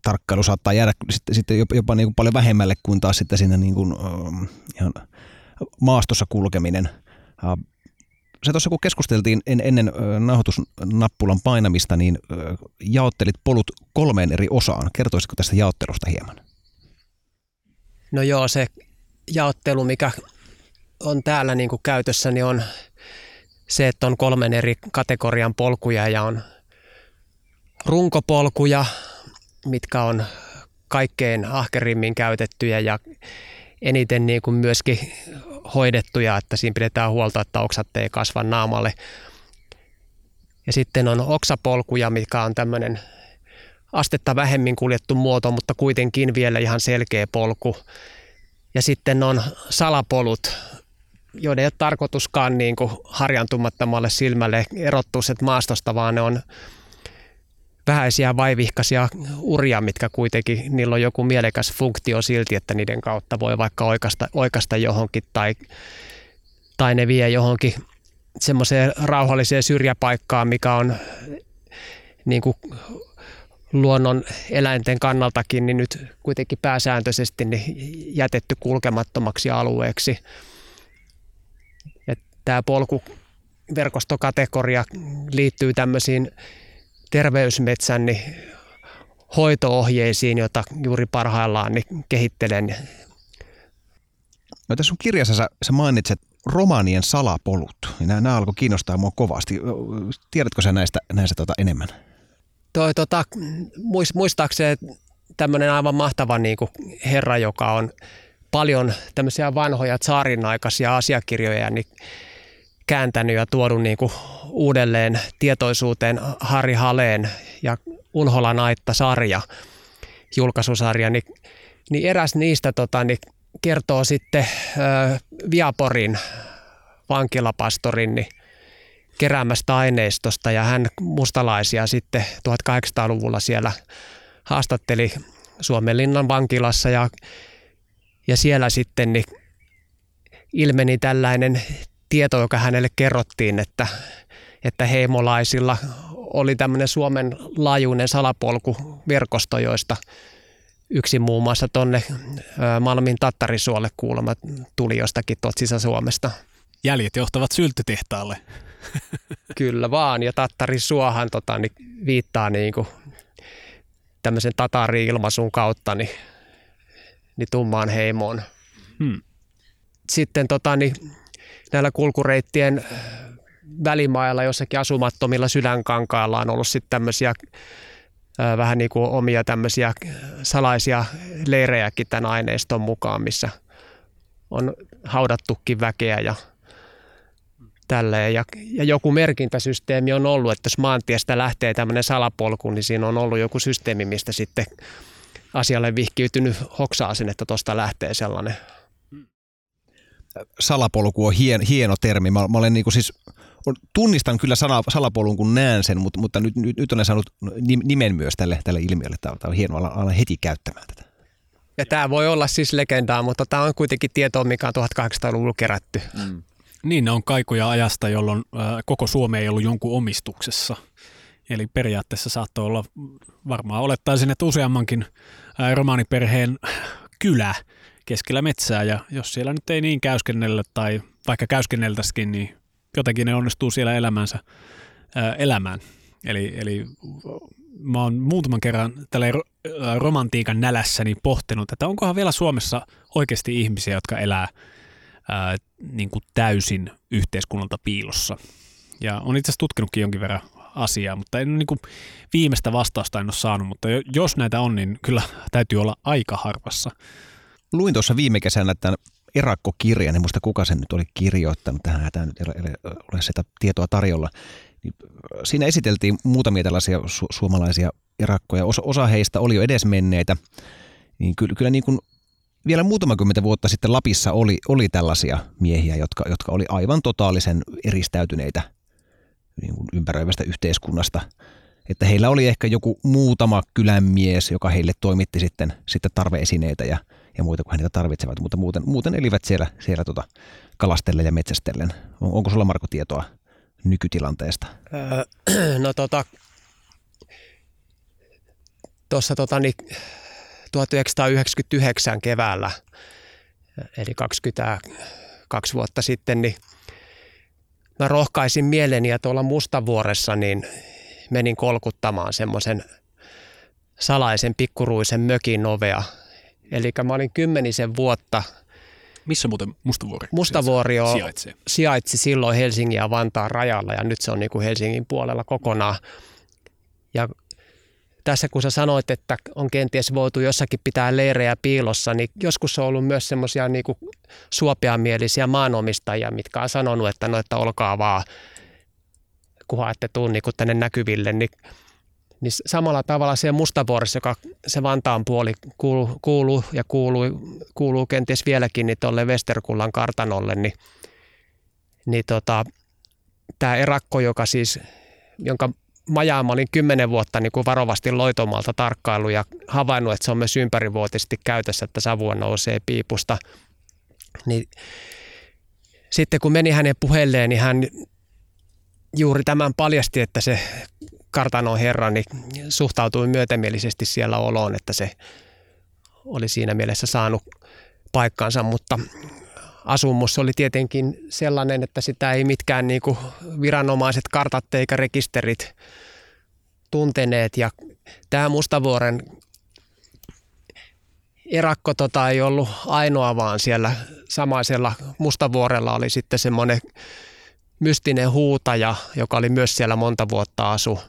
tarkkailu saattaa jäädä sitten, sitten jopa, jopa niin kuin paljon vähemmälle kuin taas sitten siinä niin kuin, ö, ihan maastossa kulkeminen. Se tuossa kun keskusteltiin en, ennen nauhoitusnappulan painamista, niin jaottelit polut kolmeen eri osaan. Kertoisitko tästä jaottelusta hieman? No joo, se jaottelu, mikä on täällä niin kuin käytössä, niin on se, että on kolmen eri kategorian polkuja ja on runkopolkuja, mitkä on kaikkein ahkerimmin käytettyjä ja eniten niin kuin myöskin hoidettuja, että siinä pidetään huolta, että oksat ei kasva naamalle. Ja sitten on oksapolkuja, mikä on tämmöinen astetta vähemmin kuljettu muoto, mutta kuitenkin vielä ihan selkeä polku. Ja sitten on salapolut, joiden ei ole tarkoituskaan niin kuin harjantumattomalle silmälle erottua maastosta, vaan ne on vähäisiä vaivihkaisia uria, mitkä kuitenkin, niillä on joku mielekäs funktio silti, että niiden kautta voi vaikka oikasta, oikasta johonkin tai, tai ne vie johonkin semmoiseen rauhalliseen syrjäpaikkaan, mikä on niin kuin luonnon eläinten kannaltakin niin nyt kuitenkin pääsääntöisesti niin jätetty kulkemattomaksi alueeksi. Tämä polkuverkostokategoria liittyy tämmöisiin terveysmetsän niin hoitoohjeisiin, joita juuri parhaillaan niin kehittelen. No tässä sun kirjassa sä, sä mainitset romaanien salapolut. Nämä, nämä alkoi kiinnostaa mua kovasti. Tiedätkö sä näistä, näistä tota enemmän? Toi, tota, muistaakseni tämmöinen aivan mahtava niin kuin herra, joka on paljon tämmöisiä vanhoja saarin aikaisia asiakirjoja, niin kääntänyt ja tuonut niin kuin uudelleen tietoisuuteen Harri Haleen ja Unholan Aitta-sarja, julkaisusarja, niin, niin eräs niistä tota, niin kertoo sitten ö, Viaporin vankilapastorin niin keräämästä aineistosta. Ja hän mustalaisia sitten 1800-luvulla siellä haastatteli Suomenlinnan vankilassa ja, ja siellä sitten niin ilmeni tällainen tieto, joka hänelle kerrottiin, että, että heimolaisilla oli tämmöinen Suomen laajuinen salapolkuverkosto, joista yksi muun muassa tuonne Malmin Tattarisuolle kuulemma tuli jostakin tuolta Sisä-Suomesta. Jäljet johtavat syltytehtaalle. Kyllä vaan, ja Tattarisuohan tota, niin viittaa niin kuin tämmöisen tatari-ilmaisun kautta niin, niin tummaan heimoon. Hmm. Sitten tota, niin, näillä kulkureittien välimailla jossakin asumattomilla sydänkankailla on ollut sitten tämmöisiä vähän niin kuin omia tämmöisiä salaisia leirejäkin tämän aineiston mukaan, missä on haudattukin väkeä ja tälleen. Ja, ja joku merkintäsysteemi on ollut, että jos maantiestä lähtee tämmöinen salapolku, niin siinä on ollut joku systeemi, mistä sitten asialle vihkiytynyt hoksaa sen, että tuosta lähtee sellainen salapolku on hien, hieno termi. Mä, mä olen niin kuin siis, tunnistan kyllä sana, salapolun, kun näen sen, mutta, mutta nyt, nyt, nyt olen saanut nimen myös tälle, tälle ilmiölle. Tämä on hienoa, alan heti käyttämään tätä. Ja tämä voi olla siis legendaa, mutta tämä on kuitenkin tietoa, mikä on 1800-luvulla kerätty. Mm. Niin, ne on kaikuja ajasta, jolloin koko Suomi ei ollut jonkun omistuksessa. Eli periaatteessa saattoi olla, varmaan olettaisin, että useammankin romaaniperheen kylä keskellä metsää ja jos siellä nyt ei niin käyskennellä tai vaikka käyskenneltäisikin, niin jotenkin ne onnistuu siellä elämänsä ää, elämään. Eli, eli mä oon muutaman kerran tällä romantiikan nälässäni pohtinut, että onkohan vielä Suomessa oikeasti ihmisiä, jotka elää ää, niin kuin täysin yhteiskunnalta piilossa. Ja on itse asiassa tutkinutkin jonkin verran asiaa, mutta en niin kuin viimeistä vastausta en ole saanut, mutta jos näitä on, niin kyllä täytyy olla aika harvassa. Luin tuossa viime kesänä tämän erakkokirjan, en muista kuka sen nyt oli kirjoittanut tähän, tämä nyt ei ole sitä tietoa tarjolla. Niin, siinä esiteltiin muutamia tällaisia su- suomalaisia erakkoja. Osa, osa heistä oli jo edesmenneitä. Niin kyllä, kyllä niin kuin vielä muutama kymmentä vuotta sitten Lapissa oli, oli tällaisia miehiä, jotka, jotka oli aivan totaalisen eristäytyneitä niin kuin ympäröivästä yhteiskunnasta. Että heillä oli ehkä joku muutama kylänmies, joka heille toimitti sitten, sitten tarveesineitä ja – ja muita kuin he niitä tarvitsevat, mutta muuten, muuten elivät siellä, siellä tota kalastellen ja metsästellen. On, onko sulla Marko tietoa nykytilanteesta? Öö, no tota, tuossa tota, niin 1999 keväällä, eli 22 vuotta sitten, niin mä rohkaisin mieleni ja tuolla Mustavuoressa niin menin kolkuttamaan semmoisen salaisen pikkuruisen mökin ovea – Eli mä olin kymmenisen vuotta. Missä muuten Mustavuori, Mustavuori on, sijaitsee? sijaitsi silloin Helsingin ja Vantaan rajalla ja nyt se on niin kuin Helsingin puolella kokonaan. Ja tässä kun sä sanoit, että on kenties voitu jossakin pitää leirejä piilossa, niin joskus on ollut myös semmoisia niin suopiamielisiä maanomistajia, mitkä on sanonut, että no, että olkaa vaan, kunhan ette tuu niin tänne näkyville, niin niin samalla tavalla se Mustavuoressa, joka se Vantaan puoli kuuluu, kuuluu ja kuuluu, kuuluu kenties vieläkin niin tuolle Westerkullan kartanolle, niin, niin tota, tämä erakko, joka siis, jonka majaa mä olin kymmenen vuotta niin kuin varovasti loitomalta tarkkailu ja havainnut, että se on myös ympärivuotisesti käytössä, että savua nousee piipusta. Niin sitten kun meni hänen puheelleen, niin hän juuri tämän paljasti, että se kartanon herra niin suhtautui myötämielisesti siellä oloon, että se oli siinä mielessä saanut paikkansa, mutta asumus oli tietenkin sellainen, että sitä ei mitkään niin kuin viranomaiset kartat eikä rekisterit tunteneet. Ja tämä Mustavuoren erakko tota, ei ollut ainoa, vaan siellä samaisella Mustavuorella oli sitten semmoinen mystinen huutaja, joka oli myös siellä monta vuotta asu.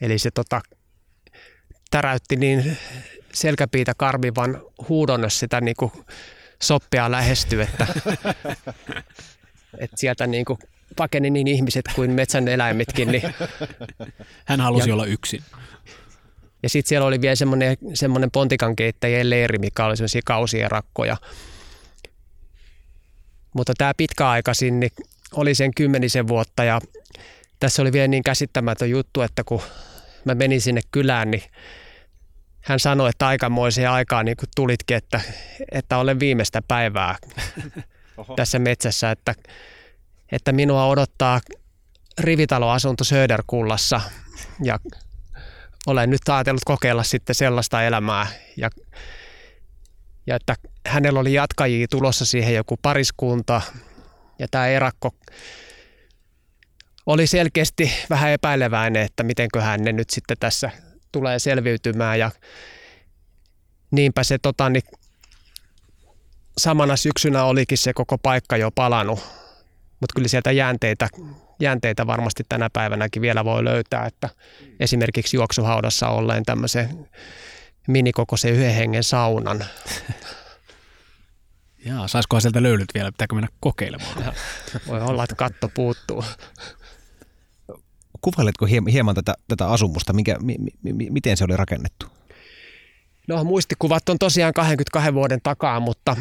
Eli se tota, täräytti niin selkäpiitä karmivan huudon, jos sitä niin kuin soppia lähestyy, että, että sieltä niin kuin pakeni niin ihmiset kuin metsän eläimetkin. Niin. Hän halusi ja, olla yksin. Ja sitten siellä oli vielä semmoinen, semmoinen pontikan keittäjien leiri, mikä oli semmoisia kausierakkoja. Mutta tämä pitkäaikaisin niin oli sen kymmenisen vuotta ja tässä oli vielä niin käsittämätön juttu, että kun mä menin sinne kylään, niin hän sanoi, että aikamoiseen aikaan niin kuin tulitkin, että, että olen viimeistä päivää tässä metsässä, että, että minua odottaa rivitaloasunto Söderkullassa. Ja olen nyt ajatellut kokeilla sitten sellaista elämää. Ja, ja että hänellä oli jatkajia tulossa siihen joku pariskunta. Ja tämä erakko oli selkeästi vähän epäileväinen, että mitenköhän ne nyt sitten tässä tulee selviytymään ja niinpä se tota, niin samana syksynä olikin se koko paikka jo palannut, mutta kyllä sieltä jäänteitä, jäänteitä varmasti tänä päivänäkin vielä voi löytää, että esimerkiksi juoksuhaudassa olleen tämmöisen minikokoisen yhden hengen saunan. Jaa, saisikohan sieltä löylyt vielä, pitääkö mennä kokeilemaan? Voi olla, että katto puuttuu. Kuvailetko hieman tätä, tätä asumusta, mikä, mi, mi, miten se oli rakennettu? No muistikuvat on tosiaan 22 vuoden takaa, mutta,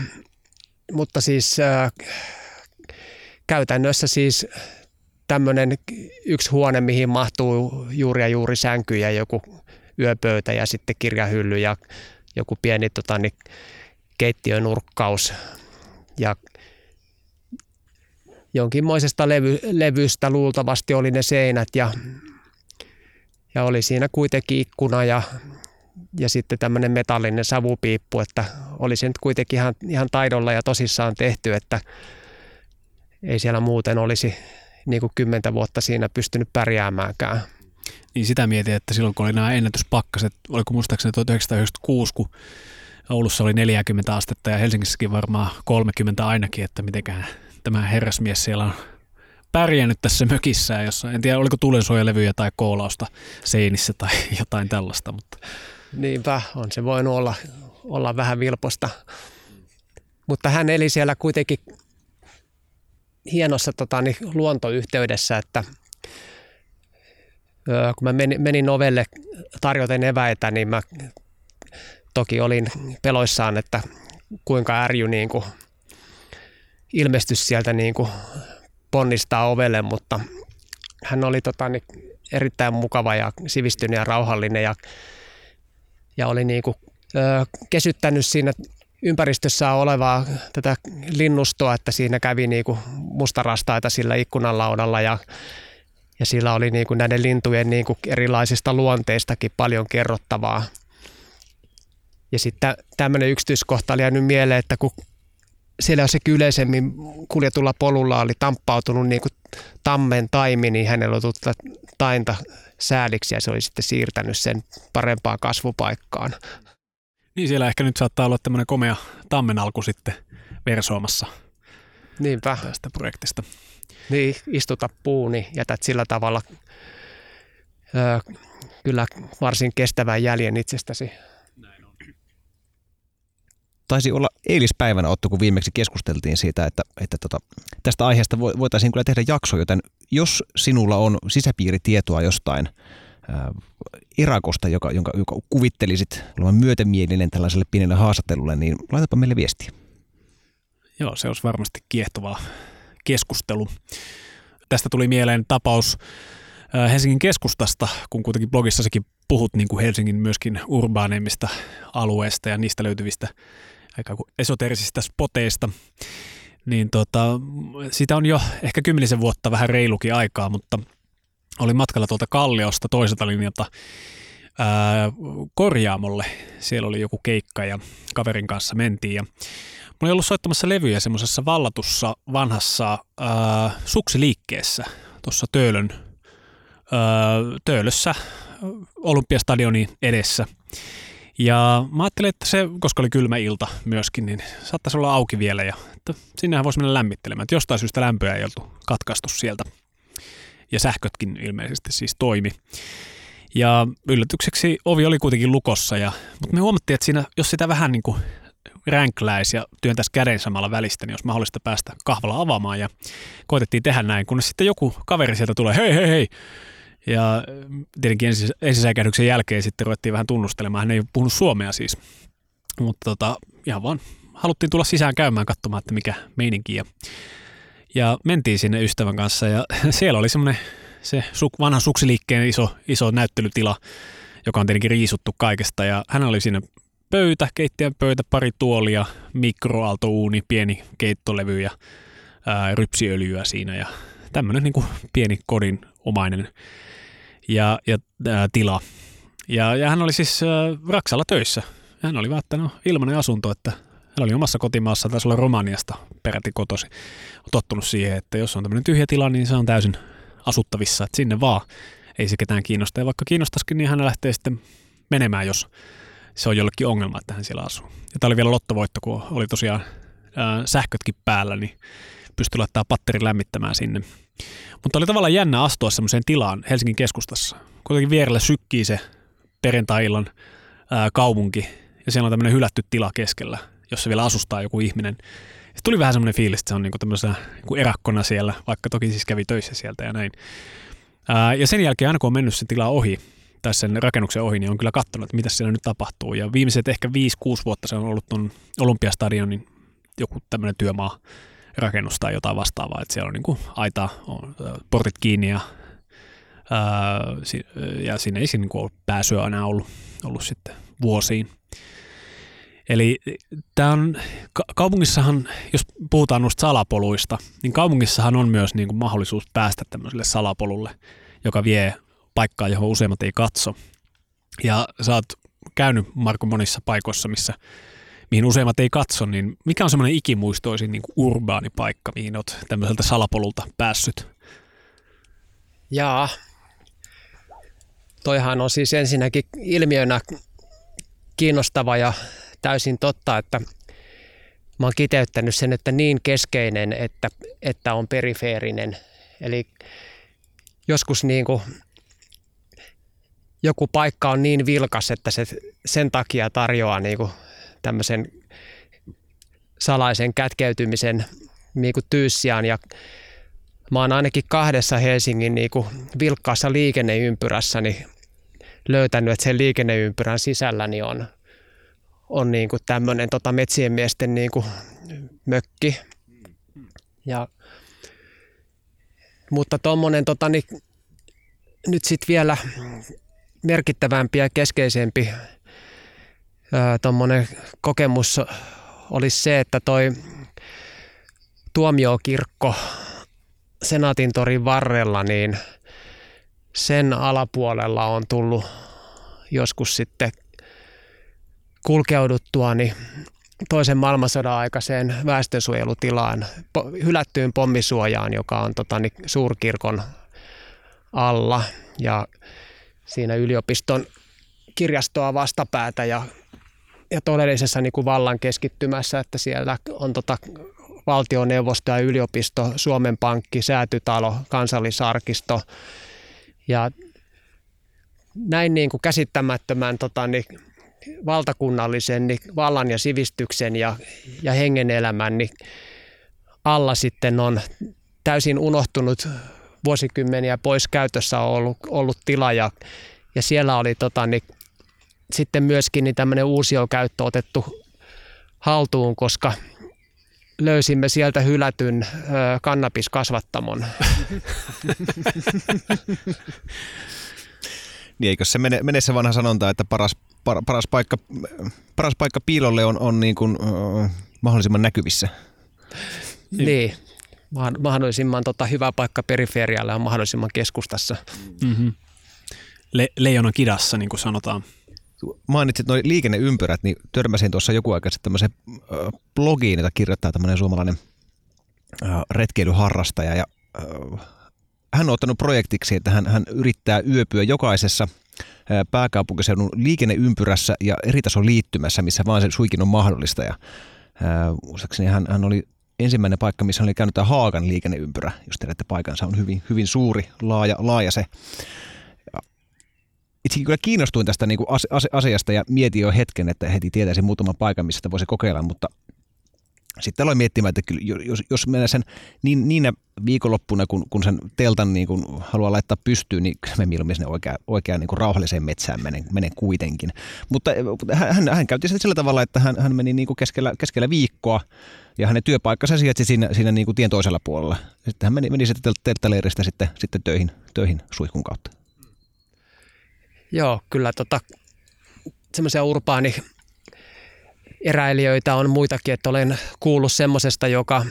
mutta siis äh, käytännössä siis tämmöinen yksi huone, mihin mahtuu juuri ja juuri sänky ja joku yöpöytä ja sitten kirjahylly ja joku pieni tota, niin, keittiönurkkaus ja jonkinmoisesta levy, levystä luultavasti oli ne seinät ja, ja oli siinä kuitenkin ikkuna ja, ja sitten tämmöinen metallinen savupiippu, että oli se nyt kuitenkin ihan, ihan taidolla ja tosissaan tehty, että ei siellä muuten olisi niin kuin kymmentä vuotta siinä pystynyt pärjäämäänkään. Niin sitä mietin, että silloin kun oli nämä ennätyspakkaset, oliko muistaakseni 1996, kun Oulussa oli 40 astetta ja Helsingissäkin varmaan 30 ainakin, että mitenkään tämä herrasmies siellä on pärjännyt tässä mökissään, jossa en tiedä oliko tulensuojalevyjä tai koolausta seinissä tai jotain tällaista. Mutta. Niinpä, on se voinut olla, olla vähän vilposta. Mutta hän eli siellä kuitenkin hienossa tota, niin, luontoyhteydessä, että kun mä menin, menin ovelle tarjoten eväitä, niin mä toki olin peloissaan, että kuinka ärjy niin kuin ilmestys sieltä niin kuin ponnistaa ovelle, mutta hän oli tota, niin erittäin mukava ja sivistynyt ja rauhallinen ja, ja oli niin kuin, ö, kesyttänyt siinä ympäristössä olevaa tätä linnustoa, että siinä kävi niin kuin mustarastaita sillä ikkunanlaudalla ja, ja sillä oli niin kuin näiden lintujen niin kuin erilaisista luonteistakin paljon kerrottavaa. Ja sitten tämmöinen yksityiskohta oli jäänyt mieleen, että kun siellä jossakin yleisemmin kuljetulla polulla oli tamppautunut niin kuin tammen taimi, niin hänellä oli tullut tainta sääliksi ja se oli sitten siirtänyt sen parempaan kasvupaikkaan. Niin siellä ehkä nyt saattaa olla tämmöinen komea tammenalku sitten versoamassa Niinpä. tästä projektista. Niin, istuta puuni, jätät sillä tavalla ö, kyllä varsin kestävän jäljen itsestäsi. Taisi olla eilispäivänä Otto, kun viimeksi keskusteltiin siitä, että, että tota, tästä aiheesta voitaisiin kyllä tehdä jakso, joten jos sinulla on sisäpiiritietoa jostain ää, erakosta, joka, jonka, joka kuvittelisit olevan myötämielinen tällaiselle pienelle haastattelulle, niin laitapa meille viestiä. Joo, se olisi varmasti kiehtovaa keskustelu. Tästä tuli mieleen tapaus Helsingin keskustasta, kun kuitenkin blogissasikin puhut niin kuin Helsingin myöskin urbaaneimmista alueista ja niistä löytyvistä aika esoterisista spoteista, niin tota, sitä on jo ehkä kymmenisen vuotta vähän reilukin aikaa, mutta oli matkalla tuolta Kalliosta toiselta linjalta ää, korjaamolle. Siellä oli joku keikka ja kaverin kanssa mentiin ja Mä olin ollut soittamassa levyjä semmoisessa vallatussa vanhassa ää, suksiliikkeessä tuossa Töölön, ää, Töölössä Olympiastadionin edessä. Ja mä ajattelin, että se, koska oli kylmä ilta myöskin, niin saattaisi olla auki vielä ja että sinnehän voisi mennä lämmittelemään. Että jostain syystä lämpöä ei oltu katkaistu sieltä. Ja sähkötkin ilmeisesti siis toimi. Ja yllätykseksi ovi oli kuitenkin lukossa, ja, mutta me huomattiin, että siinä, jos sitä vähän niin kuin ränkläisi ja työntäisi käden samalla välistä, niin jos mahdollista päästä kahvalla avaamaan. Ja koitettiin tehdä näin, kunnes sitten joku kaveri sieltä tulee, hei hei hei. Ja tietenkin ensi, ensisäikähdyksen jälkeen sitten ruvettiin vähän tunnustelemaan. Hän ei puhunut suomea siis, mutta tota, ihan vaan haluttiin tulla sisään käymään katsomaan, että mikä meininki. Ja, ja mentiin sinne ystävän kanssa ja siellä oli semmoinen se vanhan suksiliikkeen iso, iso näyttelytila, joka on tietenkin riisuttu kaikesta. Ja hän oli siinä pöytä, keittiön pöytä, pari tuolia, mikroaaltouuni, pieni keittolevy ja ää, rypsiöljyä siinä ja tämmöinen niin kuin pieni kodin omainen ja, ja ää, tila. Ja, ja hän oli siis ää, Raksalla töissä. Hän oli no, ilmainen asunto, että hän oli omassa kotimaassa, taisi olla Romaniasta peräti kotosi. On tottunut siihen, että jos on tämmöinen tyhjä tila, niin se on täysin asuttavissa, että sinne vaan ei se ketään kiinnosta. Ja vaikka kiinnostaisikin, niin hän lähtee sitten menemään, jos se on jollekin ongelma, että hän siellä asuu. Ja tämä oli vielä lottovoitto, kun oli tosiaan ää, sähkötkin päällä, niin pystyi laittaa patteri lämmittämään sinne. Mutta oli tavallaan jännä astua semmoiseen tilaan Helsingin keskustassa. Kuitenkin vierellä sykkii se perjantai-illan kaupunki ja siellä on tämmöinen hylätty tila keskellä, jossa vielä asustaa joku ihminen. Sitten tuli vähän semmoinen fiilis, että se on niinku tämmöisenä niinku erakkona siellä, vaikka toki siis kävi töissä sieltä ja näin. Ää, ja sen jälkeen aina kun on mennyt se tila ohi, tai sen rakennuksen ohi, niin on kyllä katsonut, että mitä siellä nyt tapahtuu. Ja viimeiset ehkä 5-6 vuotta se on ollut tuon Olympiastadionin joku tämmöinen työmaa rakennus tai jotain vastaavaa, että siellä on niin kuin aita, on portit kiinni ja, ää, ja sinne ei niin ole pääsyä aina ollut, ollut sitten vuosiin. Eli tämä on, kaupungissahan, jos puhutaan noista salapoluista, niin kaupungissahan on myös niin kuin mahdollisuus päästä tämmöiselle salapolulle, joka vie paikkaa, johon useimmat ei katso. Ja sä oot käynyt Marko monissa paikoissa, missä mihin useimmat ei katso, niin mikä on semmoinen ikimuistoisin niin kuin urbaani paikka, mihin oot tämmöiseltä salapolulta päässyt? Jaa, toihan on siis ensinnäkin ilmiönä kiinnostava ja täysin totta, että mä oon kiteyttänyt sen, että niin keskeinen, että, että on perifeerinen. Eli joskus niin kuin joku paikka on niin vilkas, että se sen takia tarjoaa niin kuin tämmöisen salaisen kätkeytymisen niin kuin tyyssiään ja mä oon ainakin kahdessa Helsingin niin kuin vilkkaassa liikenneympyrässä niin löytänyt, että sen liikenneympyrän sisälläni on, on niin kuin tämmöinen tota metsien miesten niin kuin mökki. Ja, mutta tuommoinen tota, niin, nyt sitten vielä merkittävämpi ja keskeisempi tuommoinen kokemus olisi se, että toi tuomiokirkko Senaatin torin varrella, niin sen alapuolella on tullut joskus sitten kulkeuduttua niin toisen maailmansodan aikaiseen väestönsuojelutilaan, hylättyyn pommisuojaan, joka on tota, niin, suurkirkon alla. Ja siinä yliopiston kirjastoa vastapäätä ja ja todellisessa niin kuin vallan keskittymässä, että siellä on tota valtioneuvosto ja yliopisto, Suomen Pankki, Säätytalo, kansallisarkisto. Ja näin niin kuin käsittämättömän tota, niin valtakunnallisen niin vallan ja sivistyksen ja, ja hengen elämän niin alla sitten on täysin unohtunut vuosikymmeniä pois käytössä ollut, ollut tila ja, ja siellä oli tota, niin, sitten myöskin niin tämmöinen uusiokäyttö otettu haltuun, koska löysimme sieltä hylätyn ö, kannabiskasvattamon. niin eikö se mene, mene se vanha sanonta, että paras, par, paras, paikka, paras paikka piilolle on, on niin kuin, ö, mahdollisimman näkyvissä? niin, mahdollisimman tota, hyvä paikka periferialle on mahdollisimman keskustassa. Mm-hmm. Le- leijonan kidassa, niin kuin sanotaan. Mainitsit noin liikenneympyrät, niin törmäsin tuossa joku aika sitten tämmöiseen blogiin, jota kirjoittaa tämmöinen suomalainen retkeilyharrastaja. Ja, hän on ottanut projektiksi, että hän, hän yrittää yöpyä jokaisessa pääkaupunkiseudun liikenneympyrässä ja eritason liittymässä, missä vaan se suikin on mahdollista. Ja, äh, hän, hän oli ensimmäinen paikka, missä oli käynyt tämä Haagan liikenneympyrä, jos tiedätte paikansa, on hyvin, hyvin suuri, laaja, laaja se. Itse kyllä kiinnostuin tästä niin kuin asiasta ja mietin jo hetken, että heti tietäisin muutaman paikan, missä sitä voisi kokeilla, mutta sitten aloin miettimään, että kyllä, jos, jos mennään sen niin, niinä viikonloppuna, kun, kun sen teltan niin kun haluaa laittaa pystyyn, niin kyllä me mieluummin sinne oikeaan, oikeaan niin rauhalliseen metsään menen, menen kuitenkin. Mutta hän, hän käytti sitä sillä tavalla, että hän, hän meni niin kuin keskellä, keskellä viikkoa ja hänen työpaikkansa sijaitsi siinä, siinä niin kuin tien toisella puolella. Sitten hän meni, meni sitten telttaleiristä sitten, sitten töihin, töihin suihkun kautta. Joo, kyllä tota, semmoisia urbaani eräilijöitä on muitakin, että olen kuullut semmoisesta, joka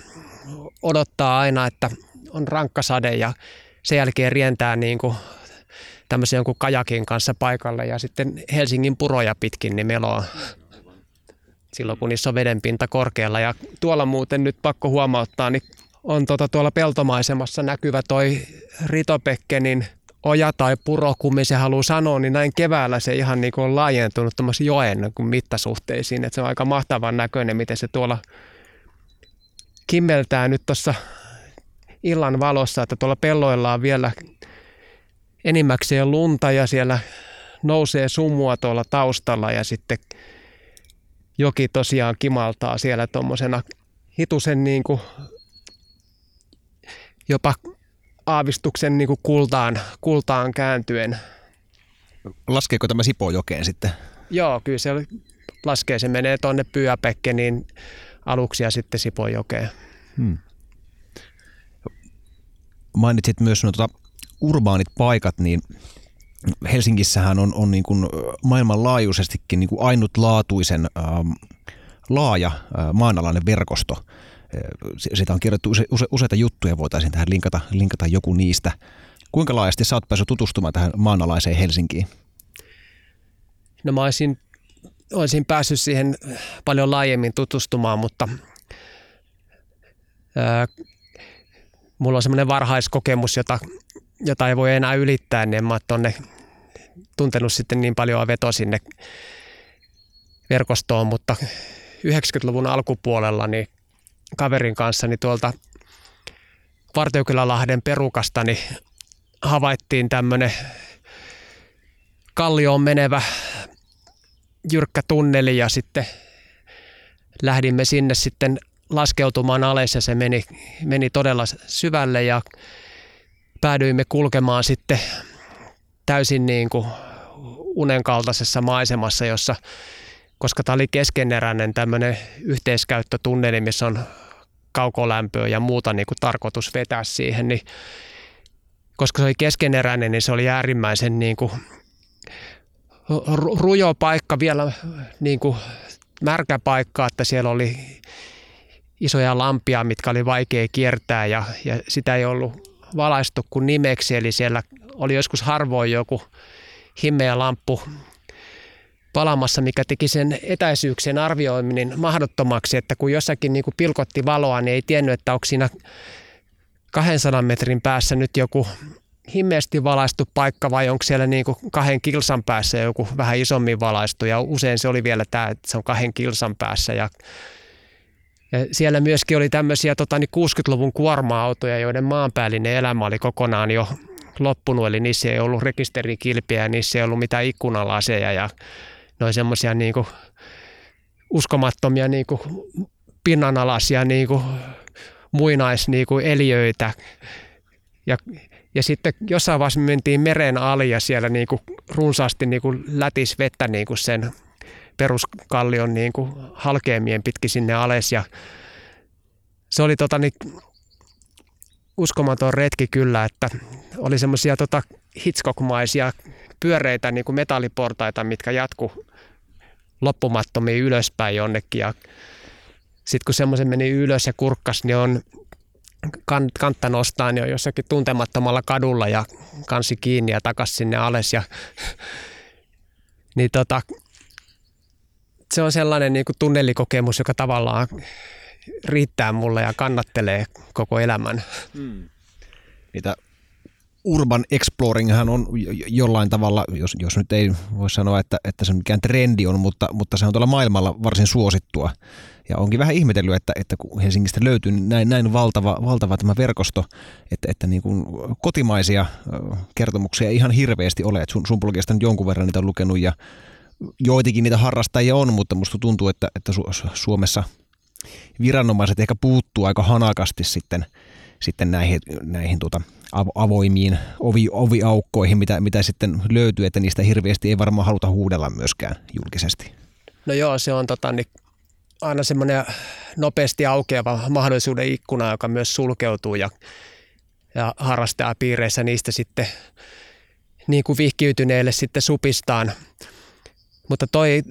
odottaa aina, että on rankka sade ja sen jälkeen rientää niin kuin tämmöisen jonkun kajakin kanssa paikalle ja sitten Helsingin puroja pitkin niin meloo silloin, kun niissä on vedenpinta korkealla. Ja tuolla muuten nyt pakko huomauttaa, niin on tuota, tuolla peltomaisemassa näkyvä toi Ritopekkenin oja tai puro, kummin se haluaa sanoa, niin näin keväällä se ihan niin kuin on laajentunut joen niin kuin mittasuhteisiin. Että se on aika mahtavan näköinen, miten se tuolla kimmeltää nyt tuossa illan valossa, että tuolla pelloilla on vielä enimmäkseen lunta ja siellä nousee sumua tuolla taustalla ja sitten joki tosiaan kimaltaa siellä tuommoisena hitusen niin kuin jopa aavistuksen niin kuin kultaan, kultaan kääntyen. Laskeeko tämä Sipojokeen sitten? Joo, kyllä se laskee. Se menee tuonne Pyöpekkeniin aluksi ja sitten Sipojokeen. Hmm. Mainitsit myös no, tuota, urbaanit paikat, niin Helsingissähän on, on niin kuin maailmanlaajuisestikin niin kuin ainutlaatuisen ähm, laaja äh, maanalainen verkosto – siitä on kirjoittu use, use, useita juttuja, voitaisiin tähän linkata, linkata joku niistä. Kuinka laajasti sä oot päässyt tutustumaan tähän maanalaiseen Helsinkiin? No mä olisin, olisin päässyt siihen paljon laajemmin tutustumaan, mutta ää, mulla on semmoinen varhaiskokemus, jota, jota ei voi enää ylittää, niin en mä tonne tuntenut sitten niin paljon veto sinne verkostoon, mutta 90-luvun alkupuolella niin kaverin kanssa niin tuolta Vartiokylälahden perukasta niin havaittiin tämmöinen kallioon menevä jyrkkä tunneli ja sitten lähdimme sinne sitten laskeutumaan alas ja se meni, meni todella syvälle ja päädyimme kulkemaan sitten täysin niin kuin unen kaltaisessa maisemassa, jossa koska tämä oli keskeneräinen tämmöinen yhteiskäyttötunneli, missä on kaukolämpöä ja muuta niin kuin tarkoitus vetää siihen, niin koska se oli keskeneräinen, niin se oli äärimmäisen niin kuin rujo paikka, vielä niin kuin märkä paikka, että siellä oli isoja lampia, mitkä oli vaikea kiertää ja, ja sitä ei ollut valaistu kuin nimeksi, eli siellä oli joskus harvoin joku himmeä lamppu palamassa, mikä teki sen etäisyyksien arvioiminen mahdottomaksi, että kun jossakin niin kuin pilkotti valoa, niin ei tiennyt, että onko siinä 200 metrin päässä nyt joku himmeästi valaistu paikka vai onko siellä niin kuin kahden kilsan päässä joku vähän isommin valaistu. Ja usein se oli vielä tämä, että se on kahden kilsan päässä. Ja, ja siellä myöskin oli tämmöisiä tota, niin 60-luvun kuorma-autoja, joiden maanpäällinen elämä oli kokonaan jo loppunut, eli niissä ei ollut rekisterikilpiä ja niissä ei ollut mitään ikkunalaseja. Ja noin semmoisia niin uskomattomia niin kuin pinnanalaisia niin kuin muinais niin kuin eliöitä. Ja, ja sitten jossain vaiheessa me mentiin meren ali ja siellä niin kuin runsaasti niin kuin lätis vettä niin kuin sen peruskallion niin kuin halkeamien pitkin sinne ales ja se oli tota niin, uskomaton retki kyllä, että oli semmoisia tota Hitchcock-maisia pyöreitä niin kuin metalliportaita, mitkä jatku loppumattomiin ylöspäin jonnekin ja sitten kun semmoisen meni ylös ja kurkkas, niin on kan, kantta nostaa niin on jossakin tuntemattomalla kadulla ja kansi kiinni ja takas sinne alas. Ja, niin tota, se on sellainen niin kuin tunnelikokemus, joka tavallaan riittää mulle ja kannattelee koko elämän. Mm. Niitä urban exploringhan on jollain tavalla, jos, jos nyt ei voi sanoa, että, että se mikään trendi on, mutta, mutta se on tuolla maailmalla varsin suosittua. Ja onkin vähän ihmetellyt, että, että kun Helsingistä löytyy näin, näin valtava, valtava tämä verkosto, että, että niin kuin kotimaisia kertomuksia ei ihan hirveästi ole. Että sun, sun blogista nyt jonkun verran niitä on lukenut ja joitakin niitä harrastajia on, mutta musta tuntuu, että, että Suomessa viranomaiset ehkä puuttuu aika hanakasti sitten, sitten näihin, näihin tuota, avoimiin ovi, oviaukkoihin, mitä, mitä sitten löytyy, että niistä hirveästi ei varmaan haluta huudella myöskään julkisesti. No joo, se on tota, niin aina semmoinen nopeasti aukeava mahdollisuuden ikkuna, joka myös sulkeutuu ja, ja harrastajapiireissä niistä sitten niin kuin vihkiytyneille sitten supistaan. Mutta toi,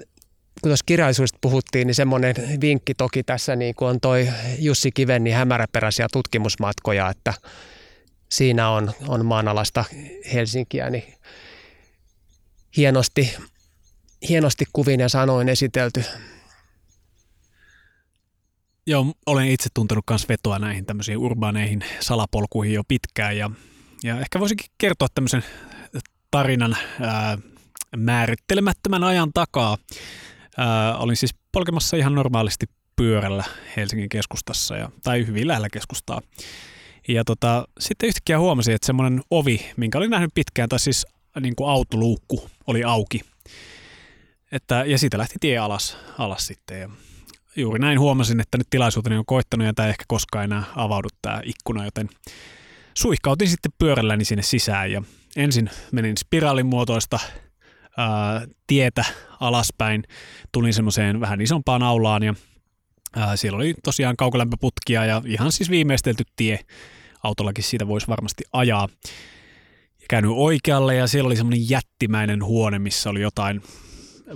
kun tuossa kirjallisuudesta puhuttiin, niin semmoinen vinkki toki tässä niin kuin on toi Jussi Kiven niin hämäräperäisiä tutkimusmatkoja, että siinä on, on maanalasta Helsinkiä niin hienosti, hienosti kuvin ja sanoin esitelty Joo, olen itse tuntenut myös vetoa näihin tämmöisiin urbaaneihin salapolkuihin jo pitkään ja, ja ehkä voisinkin kertoa tämmöisen tarinan ää, määrittelemättömän ajan takaa. Ää, olin siis polkemassa ihan normaalisti pyörällä Helsingin keskustassa ja, tai hyvin lähellä keskustaa. Ja tota, sitten yhtäkkiä huomasin, että semmoinen ovi, minkä olin nähnyt pitkään, tai siis niin kuin autoluukku oli auki. Että, ja siitä lähti tie alas, alas sitten. Ja juuri näin huomasin, että nyt tilaisuuteni on koittanut ja tämä ei ehkä koskaan enää avaudu tämä ikkuna, joten suihkautin sitten pyörälläni sinne sisään ja ensin menin spiraalin muotoista ää, tietä alaspäin, tulin semmoiseen vähän isompaan aulaan ja ää, siellä oli tosiaan kaukolämpöputkia ja ihan siis viimeistelty tie. Autollakin siitä voisi varmasti ajaa. Ja käynyt oikealle ja siellä oli semmoinen jättimäinen huone, missä oli jotain,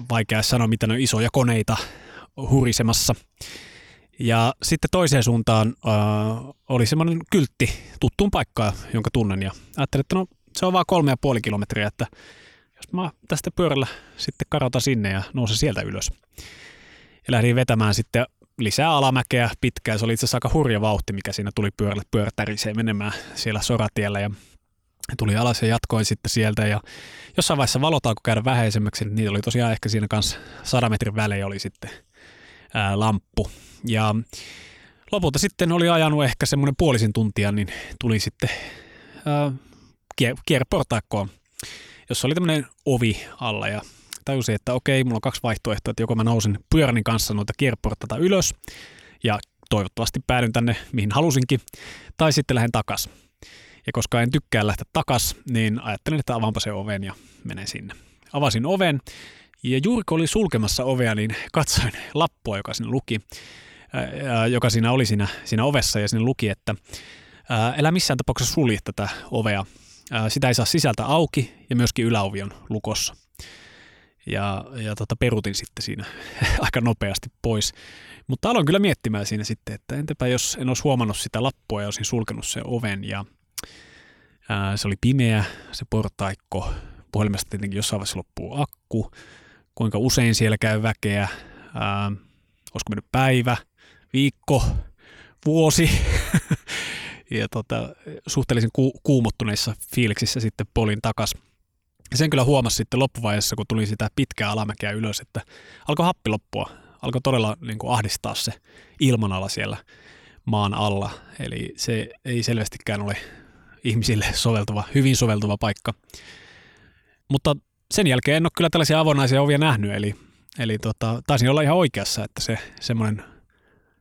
vaikea sanoa mitä ne on, isoja koneita hurisemassa. Ja sitten toiseen suuntaan äh, oli semmoinen kyltti tuttuun paikkaan, jonka tunnen. Ja ajattelin, että no se on vaan kolme ja puoli kilometriä, että jos mä tästä pyörällä sitten karota sinne ja nousen sieltä ylös. Ja lähdin vetämään sitten lisää alamäkeä pitkään. Se oli itse asiassa aika hurja vauhti, mikä siinä tuli pyörälle pyörätäriseen menemään siellä soratiellä. Ja tuli alas ja jatkoin sitten sieltä ja jossain vaiheessa valotauko käydä vähäisemmäksi, niin niitä oli tosiaan ehkä siinä kanssa 100 metrin välein oli sitten ää, lamppu. Ja lopulta sitten oli ajanut ehkä semmoinen puolisin tuntia, niin tuli sitten ää, kier- kierreportaikkoon, jossa oli tämmöinen ovi alla ja tajusin, että okei, mulla on kaksi vaihtoehtoa, että joko mä nousen pyöränin kanssa noita kierreportaita ylös ja toivottavasti päädyn tänne, mihin halusinkin, tai sitten lähden takas. Ja koska en tykkää lähteä takas, niin ajattelin, että avaanpa se oven ja menen sinne. Avasin oven ja juuri kun oli sulkemassa ovea, niin katsoin lappua, joka sinne luki, ää, joka siinä oli siinä, siinä ovessa ja sinne luki, että ää, älä missään tapauksessa sulje tätä ovea. Ää, sitä ei saa sisältä auki ja myöskin yläovi on lukossa. Ja, ja tota, perutin sitten siinä aika nopeasti pois. Mutta aloin kyllä miettimään siinä sitten, että entäpä jos en olisi huomannut sitä lappua ja olisin sulkenut sen oven ja ää, se oli pimeä se portaikko, puhelimesta tietenkin jossain vaiheessa loppuu akku, kuinka usein siellä käy väkeä, ää, olisiko mennyt päivä, viikko, vuosi. ja tota, suhteellisen ku, kuumottuneissa fiiliksissä sitten polin takas. Sen kyllä huomasi sitten loppuvaiheessa, kun tuli sitä pitkää alamäkeä ylös, että alkoi happi loppua. Alkoi todella niin kuin ahdistaa se ilmanala siellä maan alla. Eli se ei selvästikään ole ihmisille soveltuva, hyvin soveltuva paikka. Mutta sen jälkeen en ole kyllä tällaisia avonaisia ovia nähnyt, eli, eli tota, taisin olla ihan oikeassa, että se semmoinen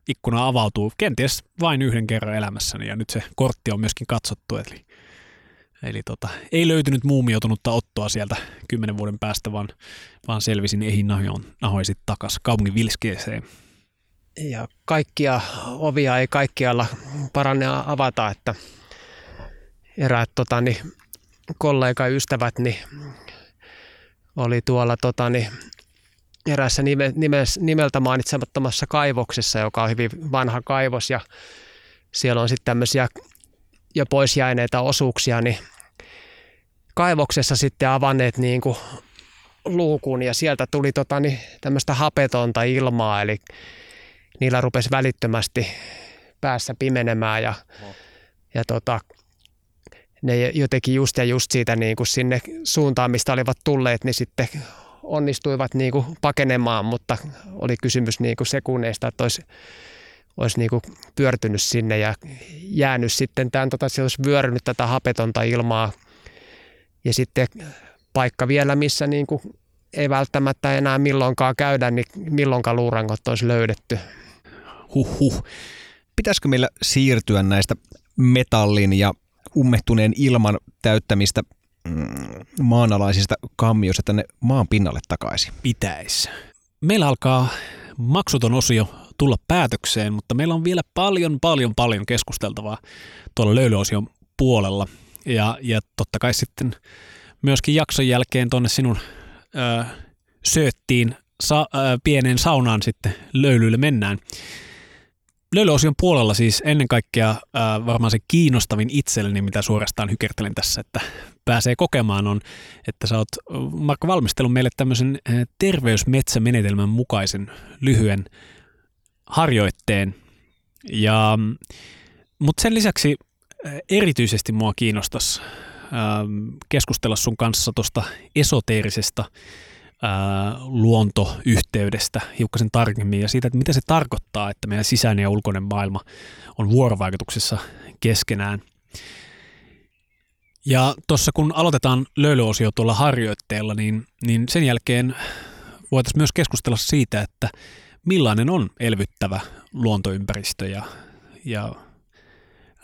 ikkuna avautuu kenties vain yhden kerran elämässäni ja nyt se kortti on myöskin katsottu, eli, eli tota, ei löytynyt muumiotunutta ottoa sieltä kymmenen vuoden päästä, vaan, vaan selvisin ehin nahoin, nahoin sitten takaisin kaupungin vilskeeseen. Ja kaikkia ovia ei kaikkialla paranne avata, että eräät tota, niin, kollega ystävät niin oli tuolla tota, niin, eräässä nime, nimes, nimeltä mainitsemattomassa kaivoksessa, joka on hyvin vanha kaivos ja siellä on sitten tämmöisiä jo pois jääneitä osuuksia, niin kaivoksessa sitten avanneet niin kuin luukun ja sieltä tuli tota, niin, tämmöistä hapetonta ilmaa, eli niillä rupesi välittömästi päässä pimenemään ja, ja tota, ne jotenkin just ja just siitä niin kuin sinne suuntaan, mistä olivat tulleet, niin sitten onnistuivat niin kuin pakenemaan, mutta oli kysymys niin kuin sekunneista, että olisi, olisi niin kuin pyörtynyt sinne ja jäänyt sitten tämän, tota, se olisi vyörynyt tätä hapetonta ilmaa. Ja sitten paikka vielä, missä niin kuin ei välttämättä enää milloinkaan käydä, niin milloinkaan luurangot olisi löydetty. Huhhuh. Pitäisikö meillä siirtyä näistä metallin ja ummehtuneen ilman täyttämistä mm, maanalaisista kammioista tänne maan pinnalle takaisin? Pitäisi. Meillä alkaa maksuton osio tulla päätökseen, mutta meillä on vielä paljon, paljon, paljon keskusteltavaa tuolla löylyosion puolella. Ja, ja totta kai sitten myöskin jakson jälkeen tuonne sinun ö, sööttiin sa, ö, pieneen saunaan sitten löylyille mennään. Löylyosion puolella siis ennen kaikkea äh, varmaan se kiinnostavin itselleni, mitä suorastaan hykertelen tässä, että pääsee kokemaan on, että sä oot Markka valmistellut meille tämmöisen terveysmetsämenetelmän mukaisen lyhyen harjoitteen. Ja, mutta sen lisäksi erityisesti mua kiinnostaisi äh, keskustella sun kanssa tuosta esoteerisesta ää, luontoyhteydestä hiukkasen tarkemmin ja siitä, että mitä se tarkoittaa, että meidän sisäinen ja ulkoinen maailma on vuorovaikutuksessa keskenään. Ja tuossa kun aloitetaan löylyosio tuolla harjoitteella, niin, niin sen jälkeen voitaisiin myös keskustella siitä, että millainen on elvyttävä luontoympäristö ja, ja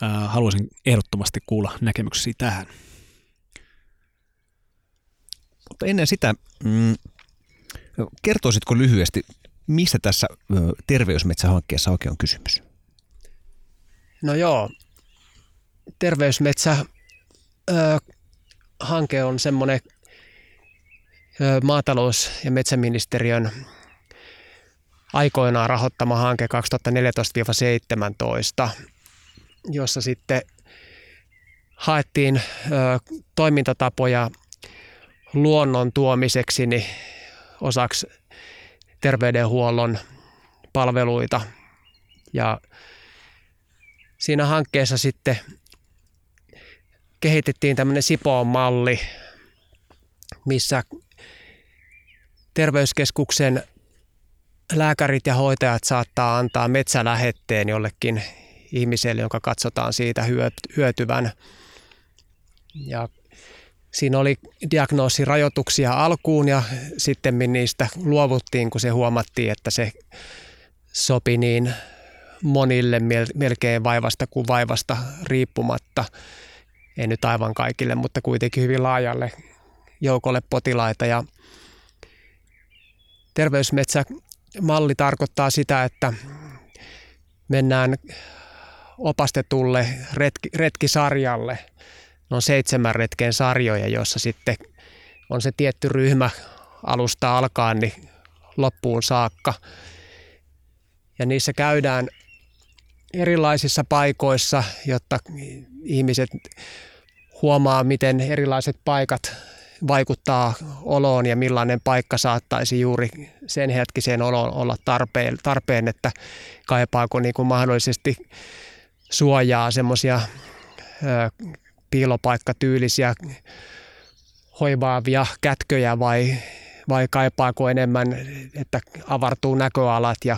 ää, haluaisin ehdottomasti kuulla näkemyksiä tähän. Mutta ennen sitä, mm, kertoisitko lyhyesti, mistä tässä terveysmetsähankkeessa oikein on kysymys? No joo, terveysmetsä ö, hanke on semmoinen maatalous- ja metsäministeriön aikoinaan rahoittama hanke 2014-17, jossa sitten haettiin ö, toimintatapoja luonnon tuomiseksi niin osaksi terveydenhuollon palveluita. Ja siinä hankkeessa sitten kehitettiin tämmöinen Sipoon malli, missä terveyskeskuksen lääkärit ja hoitajat saattaa antaa metsälähetteen jollekin ihmiselle, jonka katsotaan siitä hyötyvän. Ja Siinä oli diagnoosirajoituksia alkuun ja sitten niistä luovuttiin, kun se huomattiin, että se sopi niin monille melkein vaivasta kuin vaivasta riippumatta. Ei nyt aivan kaikille, mutta kuitenkin hyvin laajalle joukolle potilaita. Ja terveysmetsämalli tarkoittaa sitä, että mennään opastetulle retki, retkisarjalle – on seitsemän retken sarjoja, joissa sitten on se tietty ryhmä alusta alkaen niin loppuun saakka. Ja niissä käydään erilaisissa paikoissa, jotta ihmiset huomaa, miten erilaiset paikat vaikuttaa oloon ja millainen paikka saattaisi juuri sen hetkiseen oloon olla tarpeen, tarpeen että kaipaako niin kuin mahdollisesti suojaa semmoisia piilopaikkatyylisiä hoivaavia kätköjä vai, vai kaipaako enemmän, että avartuu näköalat ja,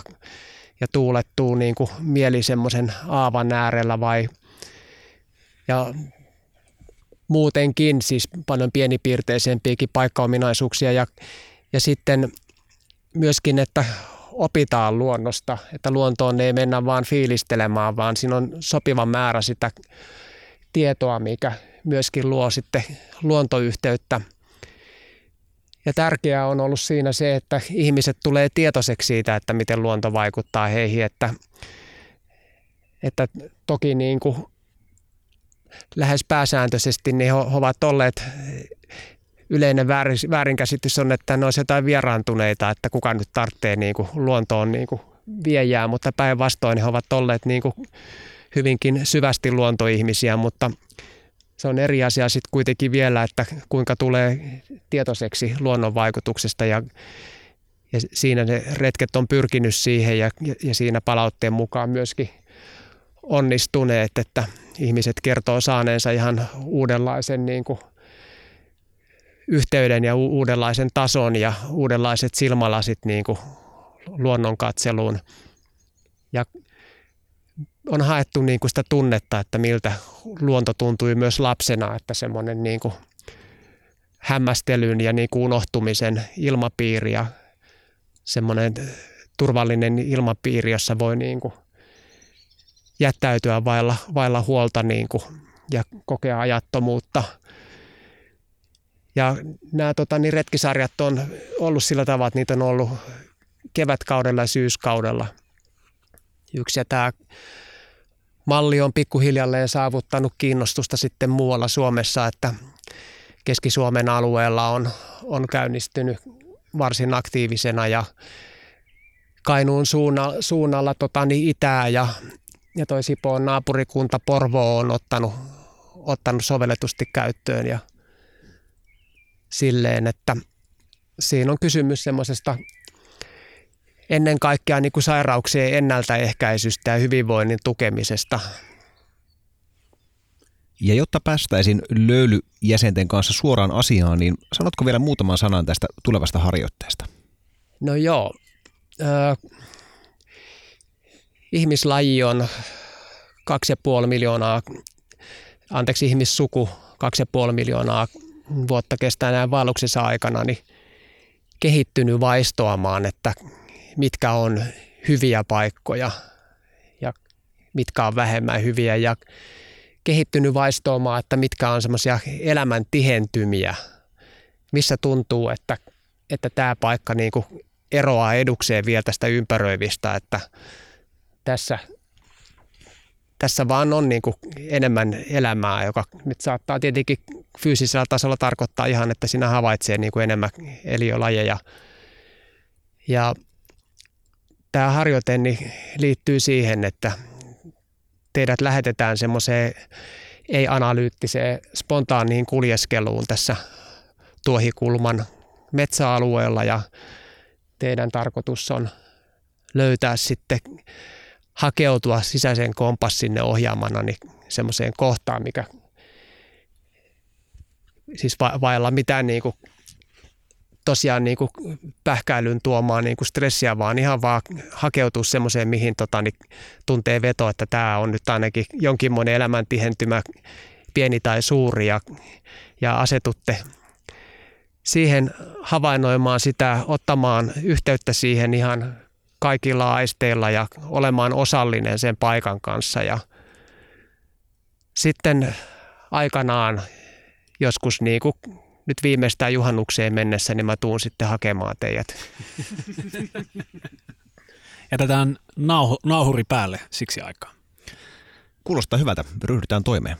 ja tuulettuu niin kuin mieli semmoisen aavan äärellä vai ja muutenkin siis paljon pienipiirteisempiäkin paikkaominaisuuksia ja, ja sitten myöskin, että opitaan luonnosta, että luontoon ei mennä vaan fiilistelemään, vaan siinä on sopiva määrä sitä tietoa, mikä myöskin luo sitten luontoyhteyttä. Ja tärkeää on ollut siinä se, että ihmiset tulee tietoiseksi siitä, että miten luonto vaikuttaa heihin, että, että toki niin kuin lähes pääsääntöisesti niin he ovat olleet yleinen väärinkäsitys on, että ne olisi jotain vieraantuneita, että kuka nyt tarvitsee niin kuin luontoon niin kuin viejää, mutta päinvastoin he ovat olleet niin kuin hyvinkin syvästi luontoihmisiä, mutta se on eri asia sitten kuitenkin vielä, että kuinka tulee tietoiseksi luonnon vaikutuksesta ja, ja siinä ne retket on pyrkinyt siihen ja, ja siinä palautteen mukaan myöskin onnistuneet, että ihmiset kertoo saaneensa ihan uudenlaisen niin kuin yhteyden ja uudenlaisen tason ja uudenlaiset silmälasit niin kuin luonnonkatseluun. Ja on haettu niin kuin sitä tunnetta, että miltä luonto tuntui myös lapsena, että semmoinen niin kuin hämmästelyn ja niin kuin unohtumisen ilmapiiri ja semmoinen turvallinen ilmapiiri, jossa voi niin kuin jättäytyä vailla, vailla huolta niin kuin, ja kokea ajattomuutta. Ja nämä tota, niin retkisarjat on ollut sillä tavalla, että niitä on ollut kevätkaudella ja syyskaudella. Yksi ja tämä malli on pikkuhiljalleen saavuttanut kiinnostusta sitten muualla Suomessa, että Keski-Suomen alueella on, on käynnistynyt varsin aktiivisena ja Kainuun suunnalla, suunnalla tota, niin itää ja ja toi Sipoon naapurikunta Porvo on ottanut, ottanut sovelletusti käyttöön ja silleen, että siinä on kysymys semmoisesta ennen kaikkea niin kuin sairauksien ennaltaehkäisystä ja hyvinvoinnin tukemisesta. Ja jotta päästäisiin löylyjäsenten kanssa suoraan asiaan, niin sanotko vielä muutaman sanan tästä tulevasta harjoitteesta? No joo. Äh, ihmislaji on 2,5 miljoonaa, anteeksi ihmissuku 2,5 miljoonaa vuotta kestää näin vaelluksessa aikana, niin kehittynyt vaistoamaan, että mitkä on hyviä paikkoja ja mitkä on vähemmän hyviä ja kehittynyt vaistoamaan, että mitkä on semmoisia elämän tihentymiä, missä tuntuu, että, että tämä paikka niin kuin eroaa edukseen vielä tästä ympäröivistä, että tässä, tässä vaan on niin kuin enemmän elämää, joka nyt saattaa tietenkin fyysisellä tasolla tarkoittaa ihan, että sinä havaitsee niin kuin enemmän eliölajeja. Ja tämä harjoite niin liittyy siihen, että teidät lähetetään semmoiseen ei-analyyttiseen spontaaniin kuljeskeluun tässä tuohikulman metsäalueella ja teidän tarkoitus on löytää sitten hakeutua sisäiseen kompassinne ohjaamana niin semmoiseen kohtaan, mikä siis va- vailla mitään niin kuin, tosiaan niin kuin pähkäilyn tuomaan niin kuin stressiä, vaan ihan vaan hakeutua semmoiseen, mihin tota, niin tuntee veto, että tämä on nyt ainakin jonkinmoinen elämäntihentymä, pieni tai suuri, ja, ja asetutte siihen havainnoimaan sitä, ottamaan yhteyttä siihen ihan kaikilla aisteilla ja olemaan osallinen sen paikan kanssa. Ja sitten aikanaan joskus niin kuin nyt viimeistään juhannukseen mennessä, niin mä tuun sitten hakemaan teidät. Jätetään nauhu, nauhuri päälle siksi aikaa. Kuulostaa hyvältä. Ryhdytään toimeen.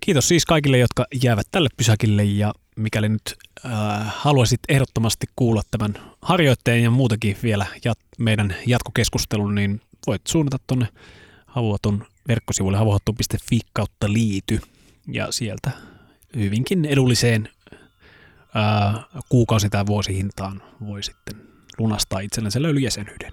Kiitos siis kaikille, jotka jäävät tälle pysäkille ja mikäli nyt äh, haluaisit ehdottomasti kuulla tämän harjoitteen ja muutakin vielä jat- meidän jatkokeskustelun, niin voit suunnata tuonne havuaton verkkosivuille havuhattu.fi kautta liity ja sieltä hyvinkin edulliseen kuukausi- tai vuosihintaan voi sitten lunastaa itsellensä löylyjäsenyyden.